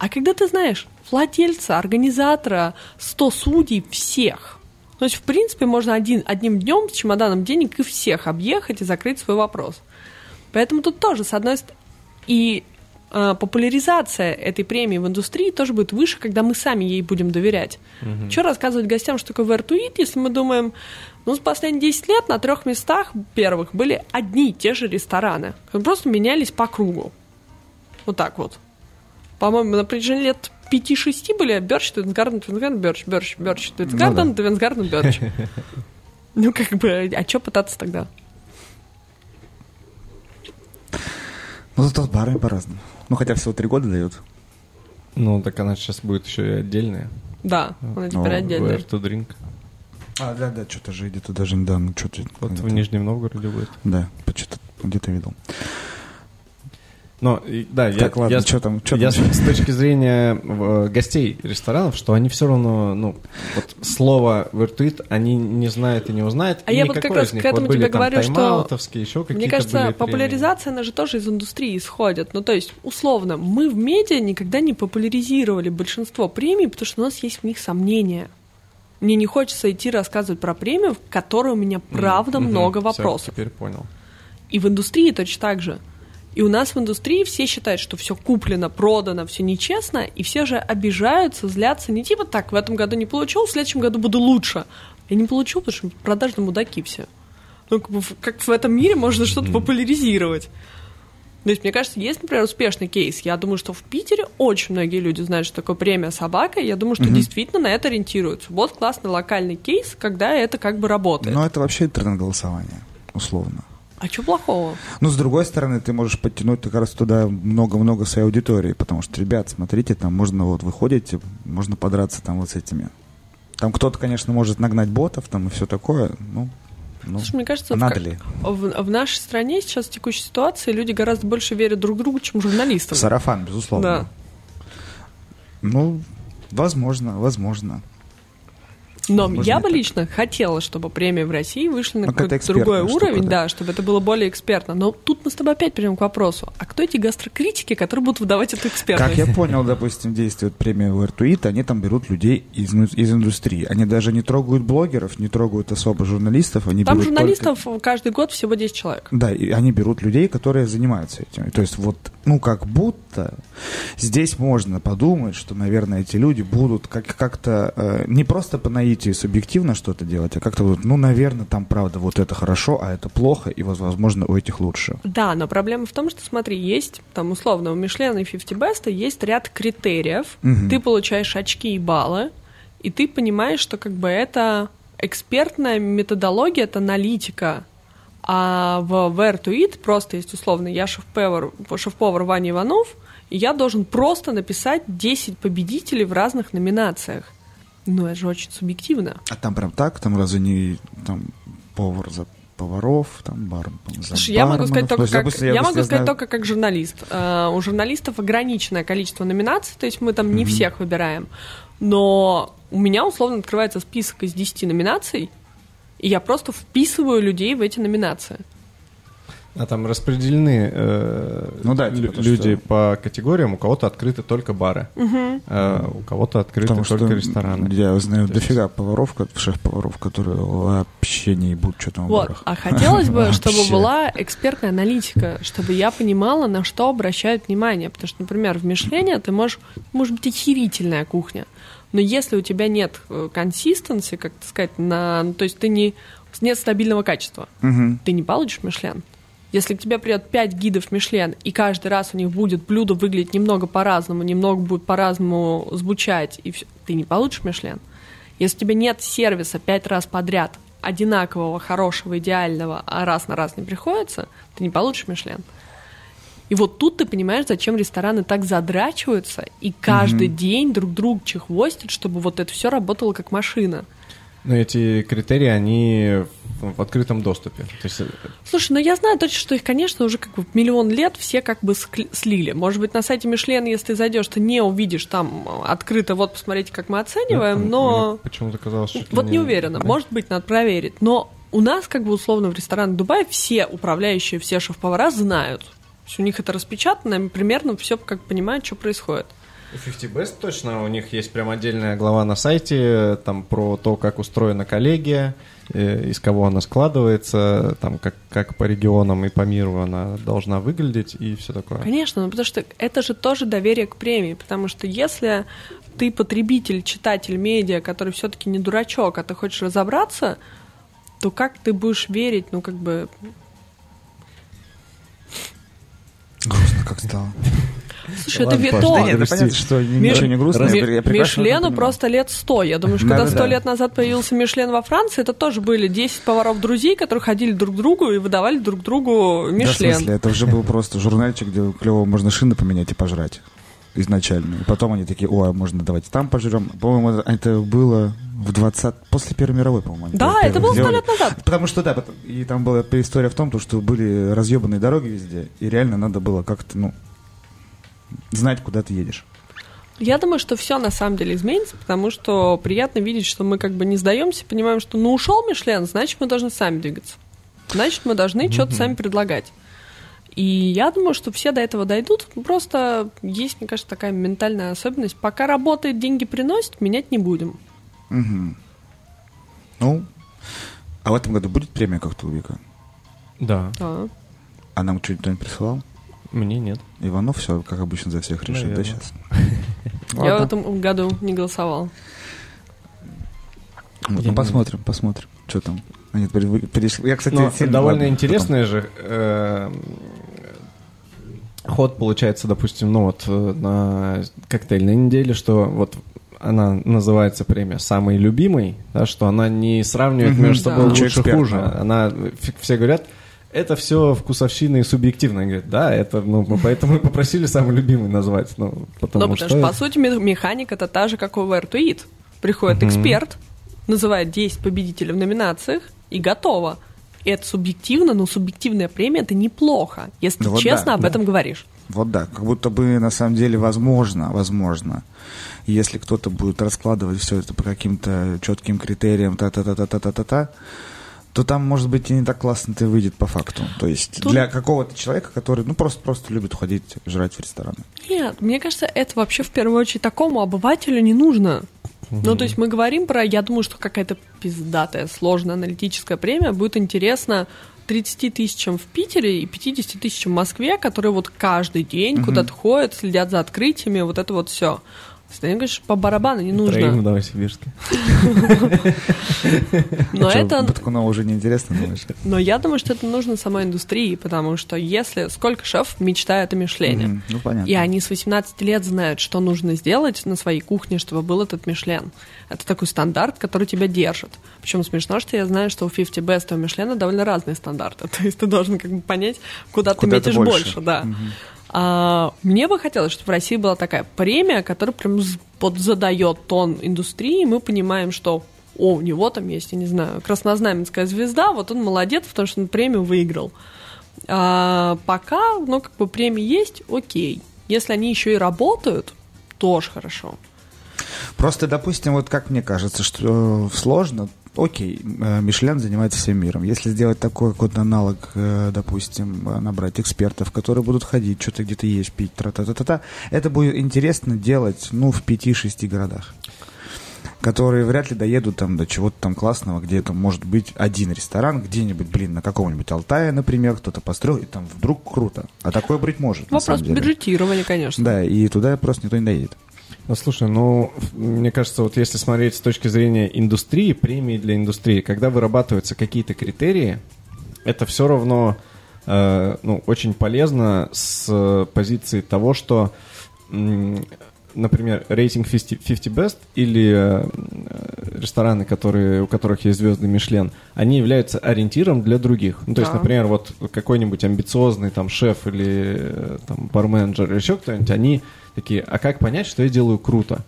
А когда ты знаешь владельца, организатора, 100 судей, всех, то есть, в принципе, можно один, одним днем с чемоданом денег и всех объехать и закрыть свой вопрос. Поэтому тут тоже, с одной стороны, и э, популяризация этой премии в индустрии тоже будет выше, когда мы сами ей будем доверять. Что рассказывать гостям, что такое Where to Eat, если мы думаем, ну, за последние 10 лет на трех местах первых были одни и те же рестораны. Просто менялись по кругу. Вот так вот. По-моему, на протяжении лет 5-6 были Бёрч, Твинсгарден, Твинсгарден, Бёрч, Бёрч, Бёрч, Твинсгарден, Ну Твинсгарден, Бёрч. Ну, как бы, а что пытаться тогда? Ну, зато с барами по-разному. Ну, хотя всего три года дают. Ну, так она сейчас будет еще и отдельная. Да, она теперь О, отдельная. Where to drink. А, да, да, что-то же где-то даже недавно, что-то... Вот где-то- в Нижнем Новгороде будет. Да, что-то где-то видел. Но, да, я, Так, ладно, я, что там? Чё я там? с точки зрения э, гостей ресторанов, что они все равно, ну, вот слово eat они не знают и не узнают. А и я вот как раз к этому вот тебе там говорю, что еще Мне кажется, премии. популяризация, она же тоже из индустрии исходит. Ну, то есть, условно, мы в медиа никогда не популяризировали большинство премий, потому что у нас есть в них сомнения. Мне не хочется идти рассказывать про премию, в которой у меня правда Мгм, много вопросов. теперь понял. И в индустрии точно так же. И у нас в индустрии все считают, что все куплено, продано, все нечестно, и все же обижаются, злятся. Не типа так, в этом году не получил, в следующем году буду лучше. Я не получил, потому что продажные мудаки все. Ну, как, бы в- как в этом мире можно что-то популяризировать. То есть, мне кажется, есть, например, успешный кейс. Я думаю, что в Питере очень многие люди знают, что такое премия «Собака». Я думаю, что действительно на это ориентируются. Вот классный локальный кейс, когда это как бы работает. Ну, это вообще интернет-голосование, условно. А что плохого? Ну, с другой стороны, ты можешь подтянуть как раз туда много-много своей аудитории, потому что, ребят, смотрите, там можно вот выходите, можно подраться там вот с этими. Там кто-то, конечно, может нагнать ботов там и все такое, ну, ну, Слушай, мне кажется, надо в, ли? В, в нашей стране сейчас в текущей ситуации люди гораздо больше верят друг другу, чем журналистам. Сарафан, безусловно. Да. Ну, возможно, возможно. Но Можно я бы так. лично хотела, чтобы премии в России вышли на какой-то другой уровень, штука, да. да. чтобы это было более экспертно. Но тут мы с тобой опять перейдем к вопросу. А кто эти гастрокритики, которые будут выдавать эту экспертность? Как я понял, допустим, действует премия Вертуит, они там берут людей из, из индустрии. Они даже не трогают блогеров, не трогают особо журналистов. Они Там берут журналистов только- каждый год всего 10 человек. Да, и они берут людей, которые занимаются этим. То есть вот, ну, как будто здесь можно подумать, что, наверное, эти люди будут как- как-то э, не просто по наитию субъективно что-то делать, а как-то вот, ну, наверное, там правда вот это хорошо, а это плохо, и, воз- возможно, у этих лучше. Да, но проблема в том, что, смотри, есть, там, условно, у Мишлена и 50 Best есть ряд критериев. Мгм. Ты получаешь очки и баллы, и ты понимаешь, что как бы это экспертная методология, это аналитика. А в Where to Eat просто есть условно я шеф-повар, шеф-повар Ваня Иванов, и я должен просто написать 10 победителей в разных номинациях. Ну, это же очень субъективно. А там прям так, там разве не там повар за поваров, там бар за Слушай, я могу сказать? То только как, я, допустим, могу сказать знаю- только как журналист. Э, у журналистов ограниченное количество номинаций, то есть мы там не всех выбираем. Но у меня условно открывается список из 10 номинаций, и я просто вписываю людей в эти номинации. А там распределены э, Ну да, типа то, люди что- по категориям. У кого-то открыты только бары, а у кого-то открыты Потому только что рестораны. я знаю То есть- дофига поваров, ко- шеф-поваров, которые вообще не ебут, что там в Вот. барах. А хотелось бы, чтобы была экспертная аналитика, чтобы я понимала, на что обращают внимание. Потому что, например, в Мишлене ты можешь, может быть, охерительная кухня. Но если у тебя нет консистенции, как сказать, на, ну, то есть ты не нет стабильного качества, Мгм. ты не получишь Мишлен. Если к тебе придет 5 гидов Мишлен, и каждый раз у них будет блюдо выглядеть немного по-разному, немного будет по-разному звучать, и всё, ты не получишь Мишлен. Если у тебя нет сервиса 5 раз подряд, одинакового, хорошего, идеального, а раз на раз не приходится, ты не получишь Мишлен. И вот тут ты понимаешь, зачем рестораны так задрачиваются и каждый день друг друга чехвостят, чтобы вот это все работало как машина. Но эти критерии, они в, открытом доступе. То есть, э, Слушай, ну я знаю точно, что их, конечно, уже как бы миллион лет все как бы слили. Может быть, на сайте Мишлен, если ты зайдешь, ты не увидишь там э, открыто, вот посмотрите, как мы оцениваем, мне но... почему-то казалось, что Вот не уверена, может быть, надо проверить. Но у нас, как бы условно, в ресторане Дубай все управляющие, все шеф-повара знают. То есть у них это распечатано, и примерно все как понимают, что происходит. У 50 Best точно, у них есть прям отдельная глава на сайте, там про то, как устроена коллегия, э, из кого она складывается, там как, как по регионам и по миру она должна выглядеть и все такое. Конечно, ну потому что это же тоже доверие к премии, потому что если ты потребитель, читатель медиа, который все-таки не дурачок, а ты хочешь разобраться, то как ты будешь верить, ну как бы... Грустно как стало. Слушай, Ладно, это вито. да нет, грусти. понятно, что ничего не грустно. Ми- я Мишлену просто лет сто. Я думаю, что когда сто лет назад появился Мишлен во Франции, это тоже были 10 поваров-друзей, которые ходили друг к другу и выдавали друг другу Да, в Мишлен. смысле, это уже был просто журнальчик, где клево можно шины поменять и пожрать изначально. И потом они такие, о, а можно давайте там пожрем. По-моему, это- было в 20... После Первой мировой, по-моему. Да, это было сто лет назад. Потому что, да, и там была история в том, то, что были разъебанные дороги везде, и реально надо было как-то, ну, знать, куда ты едешь. Я думаю, что все на самом деле изменится, потому что приятно видеть, что мы как бы не сдаемся, понимаем, что ну ушел Мишлен, значит мы должны сами двигаться. Значит, мы должны что-то сами предлагать. И я думаю, что все до этого дойдут. Просто есть, мне кажется, такая ментальная особенность. Пока работает, деньги приносит, менять не будем. Мгм. Ну, а в этом году будет премия как-то у Вика? Да, Да. А нам что-нибудь кто-нибудь присылал? Мне нет. Иванов все, как обычно, за всех решит, да, сейчас? Я в этом году не голосовал. Ну, не посмотрим, посмотрим, что там. Они перешли. Я, кстати, Но сильно- довольно интересный же э, ход получается, допустим, ну вот э, на коктейльной неделе, что вот она называется премия «Самый любимый», да, что она не сравнивает между собой Да. Ничего лучше экспертного. хуже. Она, все говорят, это все вкусовщина и субъективно. Они говорят, да, это, ну, мы поэтому и попросили самый любимый назвать. Ну, потому, ну, что... потому что, по сути, механика это та же, как у Where to Eat. Приходит uh-huh. эксперт, называет 10 победителей в номинациях и готово. И это субъективно, но субъективная премия это неплохо, если ну, ты честно да, об да. этом говоришь. Вот да, как будто бы на самом деле возможно, возможно, если кто-то будет раскладывать все это по каким-то четким критериям, та-та-та-та-та-та-та, то там, может быть, и не так классно это выйдет по факту. То есть Тут... для какого-то человека, который, ну, просто, просто любит ходить жрать в рестораны. Нет, мне кажется, это вообще в первую очередь такому обывателю не нужно. Mm-hmm. Ну, то есть мы говорим про, я думаю, что какая-то пиздатая, сложная аналитическая премия будет интересна 30 тысячам в Питере и 50 тысячам в Москве, которые вот каждый день mm-hmm. куда-то ходят, следят за открытиями, вот это вот все. Ты говоришь, по барабану не нужно. Троим в Новосибирске. Но это... Баткунова уже неинтересно, думаешь? Но я думаю, что это нужно самой индустрии, потому что если... Сколько шеф мечтает о Мишлене? Ну, понятно. И они с 18 лет знают, что нужно сделать на своей кухне, чтобы был этот Мишлен. Это такой стандарт, который тебя держит. Причем смешно, что я знаю, что у 50 Best и у Мишлена довольно разные стандарты. То есть ты должен как бы понять, куда, ты метишь больше. больше да. А, мне бы хотелось, чтобы в России была такая премия, которая прям под задает тон индустрии, и мы понимаем, что о, у него там есть, я не знаю, краснознаменская звезда, вот он молодец, потому что он премию выиграл. А, пока, ну, как бы премии есть, окей. Если они еще и работают, тоже хорошо. Просто, допустим, вот как мне кажется, что сложно окей, э, Мишлен занимается всем миром. Если сделать такой вот аналог, э, допустим, набрать экспертов, которые будут ходить, что-то где-то есть, пить, тра-та-та-та, это будет интересно делать, ну, в 5-6 городах которые вряд ли доедут там до чего-то там классного, где это может быть один ресторан где-нибудь, блин, на каком-нибудь Алтае, например, кто-то построил, и там вдруг круто. А такое быть может. Вопрос бюджетирования, конечно. Да, и туда просто никто не доедет. Ну, слушай, ну, мне кажется, вот если смотреть с точки зрения индустрии, премии для индустрии, когда вырабатываются какие-то критерии, это все равно, э, ну, очень полезно с позиции того, что, например, рейтинг 50, 50 Best или э, рестораны, которые, у которых есть звезды Мишлен, они являются ориентиром для других. Ну, то да. есть, например, вот какой-нибудь амбициозный там шеф или э, там барменджер или еще кто-нибудь, они такие, а как понять, что я делаю круто?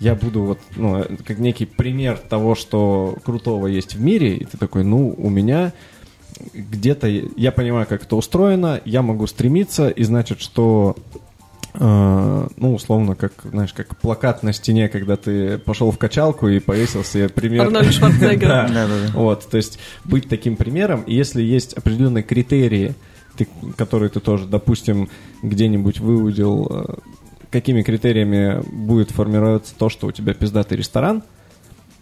Я буду вот, ну, как некий пример того, что крутого есть в мире, и ты такой, ну, у меня где-то, я понимаю, как это устроено, я могу стремиться, и значит, что Uh, ну, условно, как, знаешь, как плакат на стене, когда ты пошел в качалку и повесился, я пример... Арнольд Шварценеггер. да. да, да, да. Вот, то есть быть таким примером, и если есть определенные критерии, ты, которые ты тоже, допустим, где-нибудь выудил э, какими критериями будет формироваться то, что у тебя пиздатый ресторан,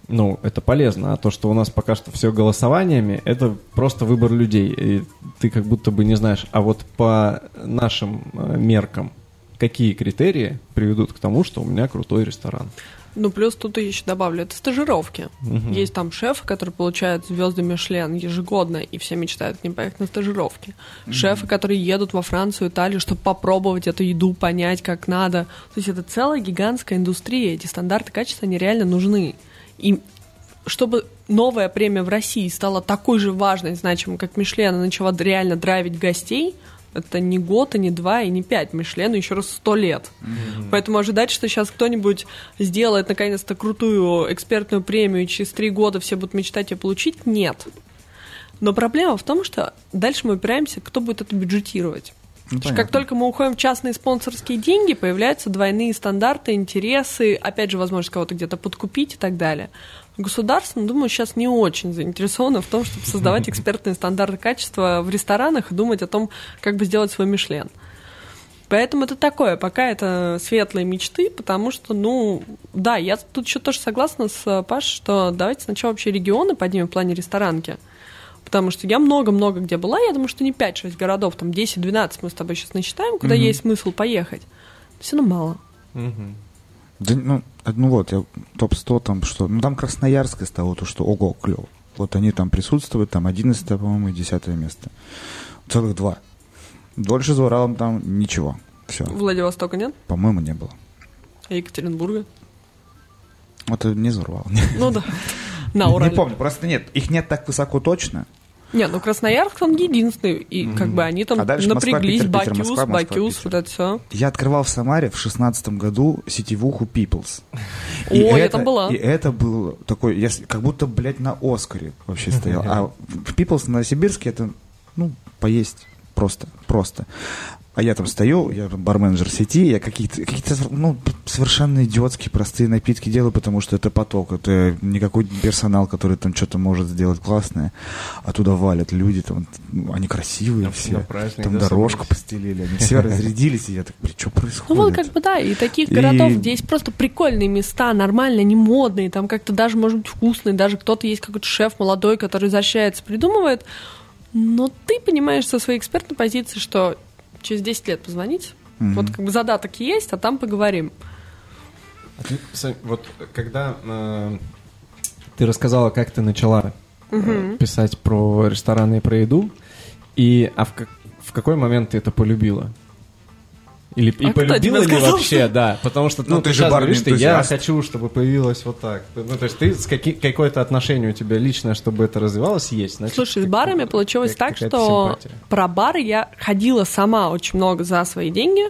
ну, это полезно. А то, что у нас пока что все голосованиями, это просто выбор людей. И ты как будто бы не знаешь, а вот по нашим э, меркам, какие критерии приведут к тому, что у меня крутой ресторан. Ну, плюс тут еще добавлю, это стажировки. Угу. Есть там шефы, которые получают звезды Мишлен ежегодно, и все мечтают к ним поехать на стажировки. Угу. Шефы, которые едут во Францию, Италию, чтобы попробовать эту еду, понять, как надо. То есть это целая гигантская индустрия, эти стандарты качества, они реально нужны. И чтобы новая премия в России стала такой же важной, значимой, как Мишлен, и начала реально драйвить гостей – это не год, и не два, и не пять Мишлену, еще раз сто лет. Mm-hmm. Поэтому ожидать, что сейчас кто-нибудь сделает наконец-то крутую экспертную премию, и через три года все будут мечтать ее получить, нет. Но проблема в том, что дальше мы упираемся, кто будет это бюджетировать. Ну, как только мы уходим в частные спонсорские деньги, появляются двойные стандарты, интересы, опять же, возможность кого-то где-то подкупить и так далее. Государство, ну, думаю, сейчас не очень заинтересовано в том, чтобы создавать экспертные стандарты качества в ресторанах и думать о том, как бы сделать свой Мишлен. Поэтому это такое, пока это светлые мечты, потому что, ну, да, я тут еще тоже согласна с Пашей, что давайте сначала вообще регионы поднимем в плане ресторанки. Потому что я много-много где была, я думаю, что не 5-6 городов, там 10-12 мы с тобой сейчас насчитаем, куда угу. есть смысл поехать. Все равно мало. Угу. Да, ну, ну вот, я топ-100 там что, ну там Красноярское стало то, что ого, клево. Вот они там присутствуют, там 11 по-моему, и 10 место. Целых два. Дольше за Уралом там ничего. Все. Владивостока нет? По-моему, не было. А Екатеринбурга? Вот не за Урал. Ну да. На Урале. Не помню, просто нет. Их нет так высоко точно. Не, ну Красноярск, он единственный, и как бы они там А дальше Москва, напряглись, Питер, Питер, Бакюс, Москва, Москва, Бакюс, Питер. вот это все. Я открывал в Самаре в шестнадцатом году сетевуху Peoples. О, я там была. И это был такой, я, как будто, блядь, на Оскаре вообще стоял. А в Peoples на Новосибирске это, ну, поесть просто, просто. А я там стою, я барменджер сети, я какие-то, какие-то ну, совершенно идиотские простые напитки делаю, потому что это поток, это не какой персонал, который там что-то может сделать классное, а туда валят люди, там, ну, они красивые На- все, праздник, там да, дорожку собрались. постелили, они все разрядились, и я так, блин, что Ну происходит? вот как бы да, и таких городов, где есть просто прикольные места, нормальные, не модные, там как-то даже, может быть, вкусные, даже кто-то есть какой-то шеф молодой, который защищается, придумывает, но ты понимаешь со своей экспертной позиции, что через 10 лет позвонить, Мгм. вот как бы задаток есть, а там поговорим. А ты, Сань, вот когда э, ты рассказала, как ты начала э, писать про рестораны и про еду, и а в, как- в какой момент ты это полюбила? Или и А кто полюбила ли сказал, вообще, да, потому что ну, Ну, ты ты же барный говоришь, что я хочу, чтобы появилось вот так. Ну, то есть ты с каки- какое-то отношение у тебя личное, чтобы это развивалось, есть. Значит, Слушай, с барами получилось так, что симпатия. про бары я ходила сама очень много за свои деньги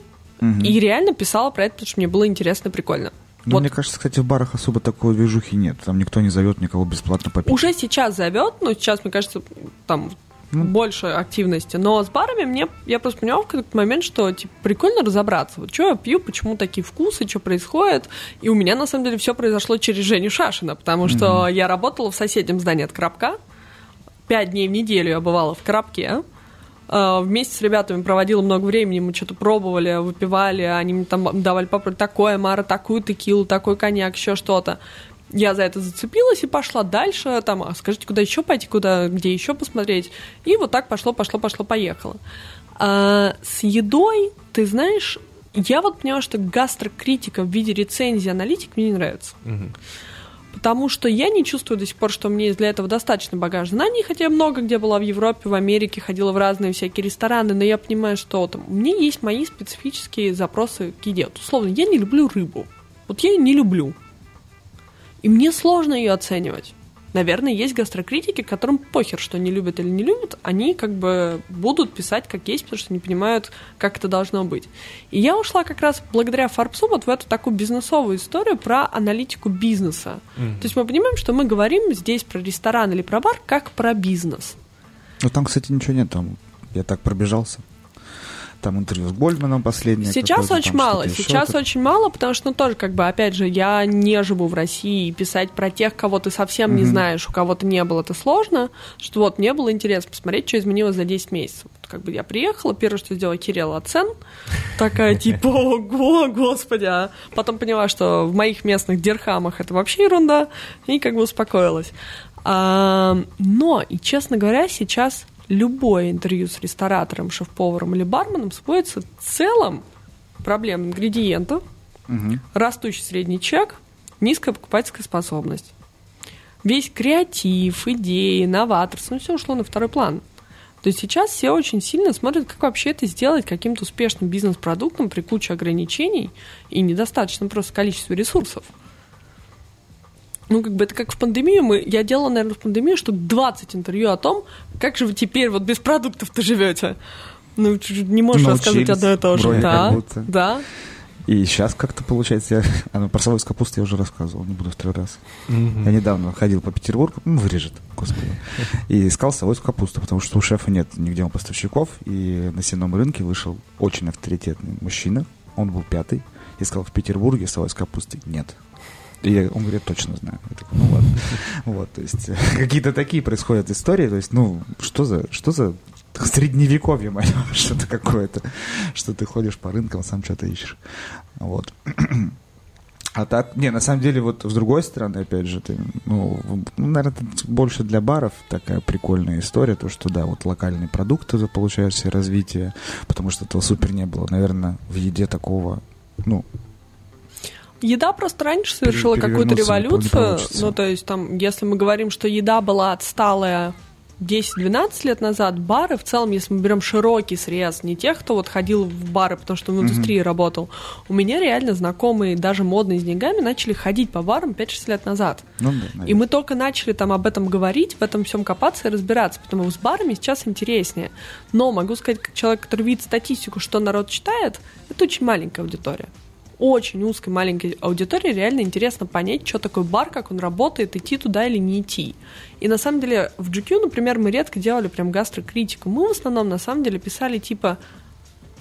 и реально писала про это, потому что мне было интересно и прикольно. Ну, Вот мне кажется, кстати, в барах особо такой движухи нет. Там никто не зовет никого бесплатно попить. Уже сейчас зовет, но сейчас, мне кажется, там Ну. больше активности. Но с барами мне я просто поняла в какой-то момент, что типа прикольно разобраться. Вот что я пью, почему такие вкусы, что происходит. И у меня на самом деле все произошло через Женю Шашина, потому что я работала в соседнем здании от Крабка. Пять дней в неделю я бывала в Крабке. Э, Вместе с ребятами проводила много времени, мы что-то пробовали, выпивали, они мне там давали попробовать такое мара, такую текилу, такой коньяк, еще что-то. Я за это зацепилась и пошла дальше, там, а скажите, куда еще пойти, куда, где еще посмотреть. И вот так пошло, пошло, пошло, поехало. А с едой, ты знаешь, я вот поняла, что гастрокритика в виде рецензии аналитик мне не нравится. Потому что я не чувствую до сих пор, что есть для этого достаточно багаж знаний, хотя я много где была в Европе, в Америке, ходила в разные всякие рестораны, но я понимаю, что там, у меня есть мои специфические запросы к еде. Вот, условно, я не люблю рыбу. Вот я ее не люблю. И мне сложно ее оценивать. Наверное, есть гастрокритики, которым похер, что не любят или не любят, они как бы будут писать как есть, потому что не понимают, как это должно быть. И я ушла как раз благодаря Фарбсу вот в эту такую бизнесовую историю про аналитику бизнеса. То есть мы понимаем, что мы говорим здесь про ресторан или про бар как про бизнес. Ну, там, кстати, ничего нет. Там я так пробежался. Там интервью с Гольдманом последнее. Сейчас очень мало. что-то еще. Сейчас очень мало, потому что, ну, тоже, как бы, опять же, я не живу в России, и писать про тех, кого ты совсем не знаешь, у кого-то не было, это сложно. Что вот, мне было интересно посмотреть, что изменилось за 10 месяцев. Вот, как бы я приехала, первое, что сделала, Кирилл оцен. Такая, типа, ого, господи. А потом поняла, что в моих местных дирхамах это вообще ерунда, и как бы успокоилась. А, но, и честно говоря, сейчас любое интервью с ресторатором, шеф-поваром или барменом сводится в целом проблем ингредиентов, Мгм. растущий средний чек, низкая покупательская способность. Весь креатив, идеи, новаторство, ну, все ушло на второй план. То есть сейчас все очень сильно смотрят, как вообще это сделать каким-то успешным бизнес-продуктом при куче ограничений и недостаточном просто количестве ресурсов. Ну, как бы это как в пандемию. Мы, я делала, наверное, в пандемию штук 20 интервью о том, как же вы теперь вот без продуктов-то живете. Ну, чуть-чуть не можешь рассказывать Научились, одно и то же. Да, как будто. да. И сейчас как-то получается, я... а, ну, про совой с капустой я уже рассказывал, не буду второй раз. Я недавно ходил по Петербургу, ну, вырежет, господи, и искал совой с капусту, потому что у шефа нет нигде у поставщиков, и на сенном рынке вышел очень авторитетный мужчина, он был пятый, и сказал, в Петербурге совой с капустой нет. И он говорит, точно знаю. Я такой, ну ладно. Вот, то есть какие-то такие происходят истории, то есть, ну, что за, что за средневековье, мое, что-то какое-то, что ты ходишь по рынкам, сам что-то ищешь. Вот. А так, не, на самом деле, вот с другой стороны, опять же, ты, ну, наверное, больше для баров такая прикольная история, то, что, да, вот локальные продукты ты получаешь себе развитие, потому что этого супер не было. Наверное, в еде такого, ну, Еда просто раньше совершила какую-то революцию. Ну, то есть, там, если мы говорим, что еда была отсталая 10-12 лет назад бары, в целом, если мы берем широкий срез, не тех, кто вот ходил в бары, потому что в индустрии mm-hmm. работал, у меня реально знакомые, даже модные с деньгами, начали ходить по барам 5-6 лет назад. Ну, да, и мы только начали там об этом говорить, в этом всем копаться и разбираться, потому что с барами сейчас интереснее. Но могу сказать, как человек, который видит статистику, что народ читает, это очень маленькая аудитория очень узкой маленькой аудитории реально интересно понять, что такое бар, как он работает, идти туда или не идти. И на самом деле в GQ, например, мы редко делали прям гастрокритику. Мы в основном на самом деле писали типа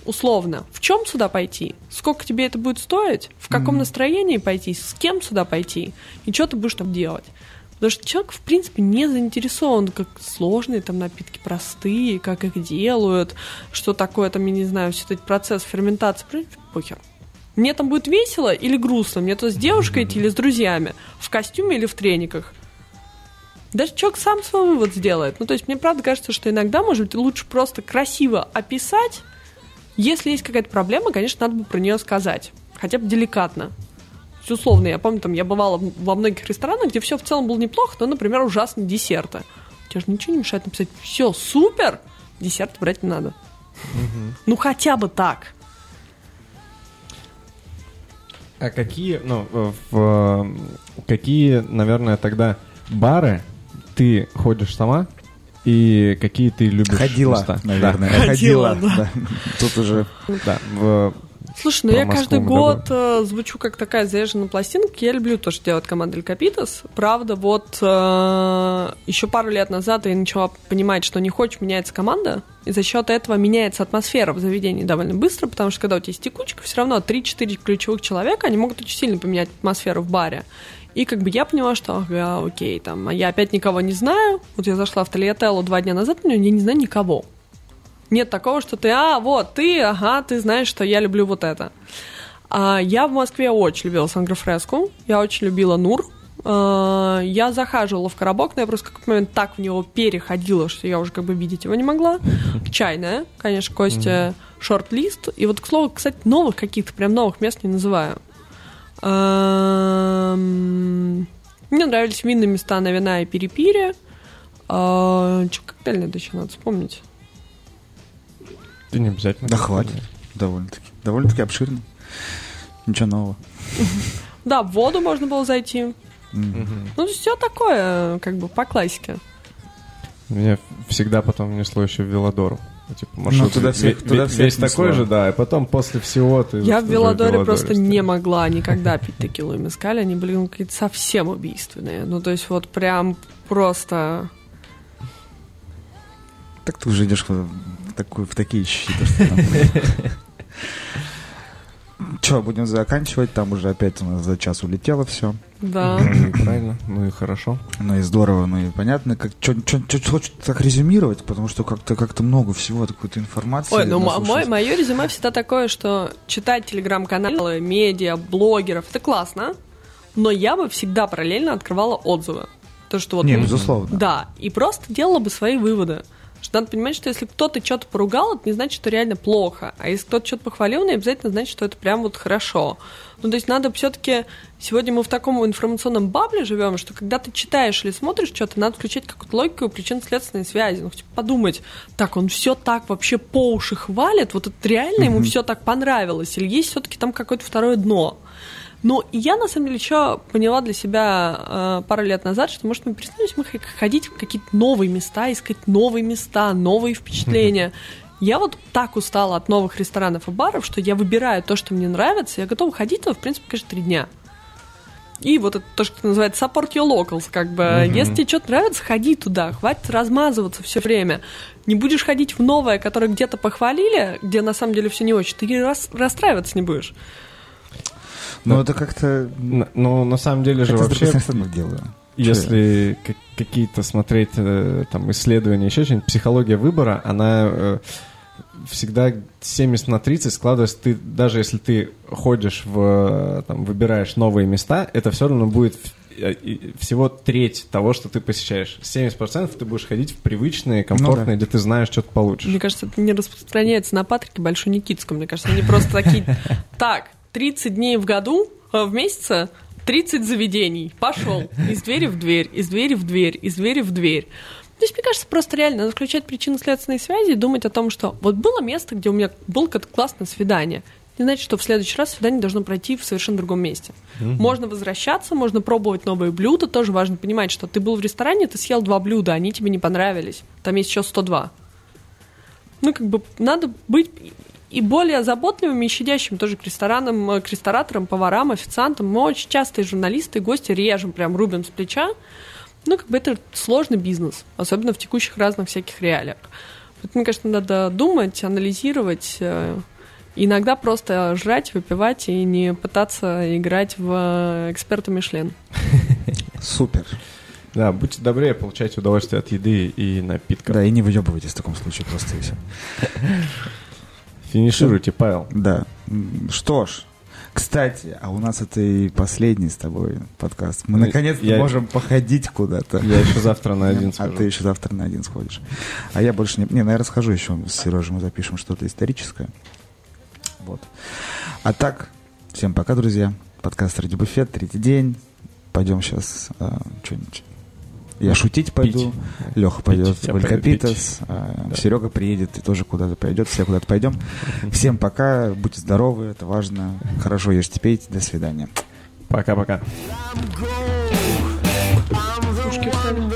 условно, в чем сюда пойти, сколько тебе это будет стоить, в каком mm-hmm. настроении пойти, с кем сюда пойти, и что ты будешь там делать. Потому что человек, в принципе, не заинтересован, как сложные там напитки простые, как их делают, что такое там, я не знаю, все этот процесс ферментации, в принципе, похер. Мне там будет весело или грустно? Мне то с девушкой идти или с друзьями? В костюме или в трениках? Даже человек сам свой вывод сделает. Ну, то есть мне правда кажется, что иногда, может быть, лучше просто красиво описать. Если есть какая-то проблема, конечно, надо бы про нее сказать. Хотя бы деликатно. Есть, условно, я помню, там, я бывала во многих ресторанах, где все в целом было неплохо, но, например, ужасные десерты. Тебе же ничего не мешает написать «все, супер!» Десерт брать не надо. Угу. Ну, хотя бы так. А какие, ну, в, какие, наверное, тогда бары ты ходишь сама и какие ты любишь Ходила, места? наверное. Да. Ходила, да. да. Тут уже... Да, в Слушай, ну я каждый год э, звучу как такая заезженная пластинка. Я люблю тоже делать команду Элькапитас. Правда, вот э, еще пару лет назад я начала понимать, что не хочешь, меняется команда. И за счет этого меняется атмосфера в заведении довольно быстро, потому что когда у тебя есть текучка, все равно 3-4 ключевых человека, они могут очень сильно поменять атмосферу в баре. И как бы я поняла, что, ага, окей, там, а я опять никого не знаю. Вот я зашла в Тольяттелло два дня назад, но я не знаю никого. Нет такого, что ты, а, вот, ты, ага, ты знаешь, что я люблю вот это. А, я в Москве очень любила Сангрофреску, я очень любила Нур, а, я захаживала в коробок, но я просто в какой-то момент так в него переходила, что я уже как бы видеть его не могла. Чайная, конечно, Костя, шорт-лист. И вот, к слову, кстати, новых каких-то, прям новых мест не называю. Мне нравились винные места на вина и перепире. А, что коктейль надо еще надо вспомнить. Ты не обязательно. Да хватит. Довольно-таки. Довольно-таки обширно. Ничего нового. Да, в воду можно было зайти. Ну, все такое, как бы, по классике. Меня всегда потом несло еще в Велодору. Ну, типа, маршрут ну, туда всех, туда всех весь такой же, да, и потом после всего ты... Я в Велодоре просто не могла никогда пить текилу и мескаль, они были ну, какие-то совсем убийственные. Ну, то есть вот прям просто... Так ты уже идешь такую, в такие щиты, Че, будем заканчивать? Там уже опять у нас за час улетело все. Да. Ну правильно, ну и хорошо. Ну и здорово, ну и понятно. Как, хочет так резюмировать, потому что как-то как много всего, какой-то информации. Ой, ну мой, мое резюме всегда такое, что читать телеграм-каналы, медиа, блогеров, это классно, но я бы всегда параллельно открывала отзывы. То, что вот, Не, безусловно. Да, и просто делала бы свои выводы. Что надо понимать, что если кто-то что-то поругал, это не значит, что реально плохо. А если кто-то что-то похвалил, не обязательно значит, что это прям вот хорошо. Ну, то есть надо все-таки... Сегодня мы в таком информационном бабле живем, что когда ты читаешь или смотришь что-то, надо включать какую-то логику и причинно-следственные связи. Ну, типа подумать, так, он все так вообще по уши хвалит, вот это реально ему все так понравилось, или есть все-таки там какое-то второе дно. Ну, и я, на самом деле, еще поняла для себя э, пару лет назад, что, может, мы перестанем мы ходить в какие-то новые места, искать новые места, новые впечатления. Я вот так устала от новых ресторанов и баров, что я выбираю то, что мне нравится, я готова ходить туда, в принципе, каждые три дня. И вот это то, что называется support your locals, как бы, mm-hmm. если тебе что-то нравится, ходи туда, хватит размазываться все время. Не будешь ходить в новое, которое где-то похвалили, где на самом деле все не очень, ты рас- расстраиваться не будешь. Ну, это как-то... Ну, на самом деле же вообще... делаю. Если какие-то смотреть э, там исследования, еще что-нибудь, психология выбора, она э, всегда 70 на 30 складывается, ты, даже если ты ходишь в, там, выбираешь новые места, это все равно будет э, всего треть того, что ты посещаешь. 70% ты будешь ходить в привычные, комфортные, ну, да. где ты знаешь, что ты получишь. Мне кажется, это не распространяется на Патрике Большой Никитском. Мне кажется, они просто такие... Так, 30 дней в году, э, в месяце 30 заведений. Пошел из двери в дверь, из двери в дверь, из двери в дверь. То есть, мне кажется, просто реально надо включать причинно-следственные связи и думать о том, что вот было место, где у меня было какое-то классное свидание. Не значит, что в следующий раз свидание должно пройти в совершенно другом месте. mm Можно возвращаться, можно пробовать новые блюда. Тоже важно понимать, что ты был в ресторане, ты съел два блюда, они тебе не понравились. Там есть еще 102. Ну, как бы надо быть и более заботливыми и щадящими тоже к ресторанам, э, к рестораторам, поварам, официантам. Мы очень часто и журналисты, и гости режем, прям рубим с плеча. Ну, как бы это сложный бизнес, особенно в текущих разных всяких реалиях. Поэтому, мне кажется, надо думать, анализировать, э, иногда просто жрать, выпивать и не пытаться играть в эксперта Мишлен. Супер. Да, будьте добрее, получайте удовольствие от еды и напитков. Да, и не выебывайтесь в таком случае просто и все. Финишируйте, Павел. Да. Что ж, кстати, а у нас это и последний с тобой подкаст. Мы наконец-то я... можем походить куда-то. Я еще завтра на один схожу. А ты еще завтра на один сходишь. А я больше не... Не, наверное, схожу еще с Сережей, мы запишем что-то историческое. Вот. А так, всем пока, друзья. Подкаст «Ради буфет», третий день. Пойдем сейчас а, что-нибудь я шутить пойду, пить. Леха пойдет в Алькапитас, а да. Серега приедет и тоже куда-то пойдет, все куда-то пойдем. Всем пока, будьте здоровы, это важно. Хорошо ешьте, пейте, до свидания. Пока-пока. Ушки встали.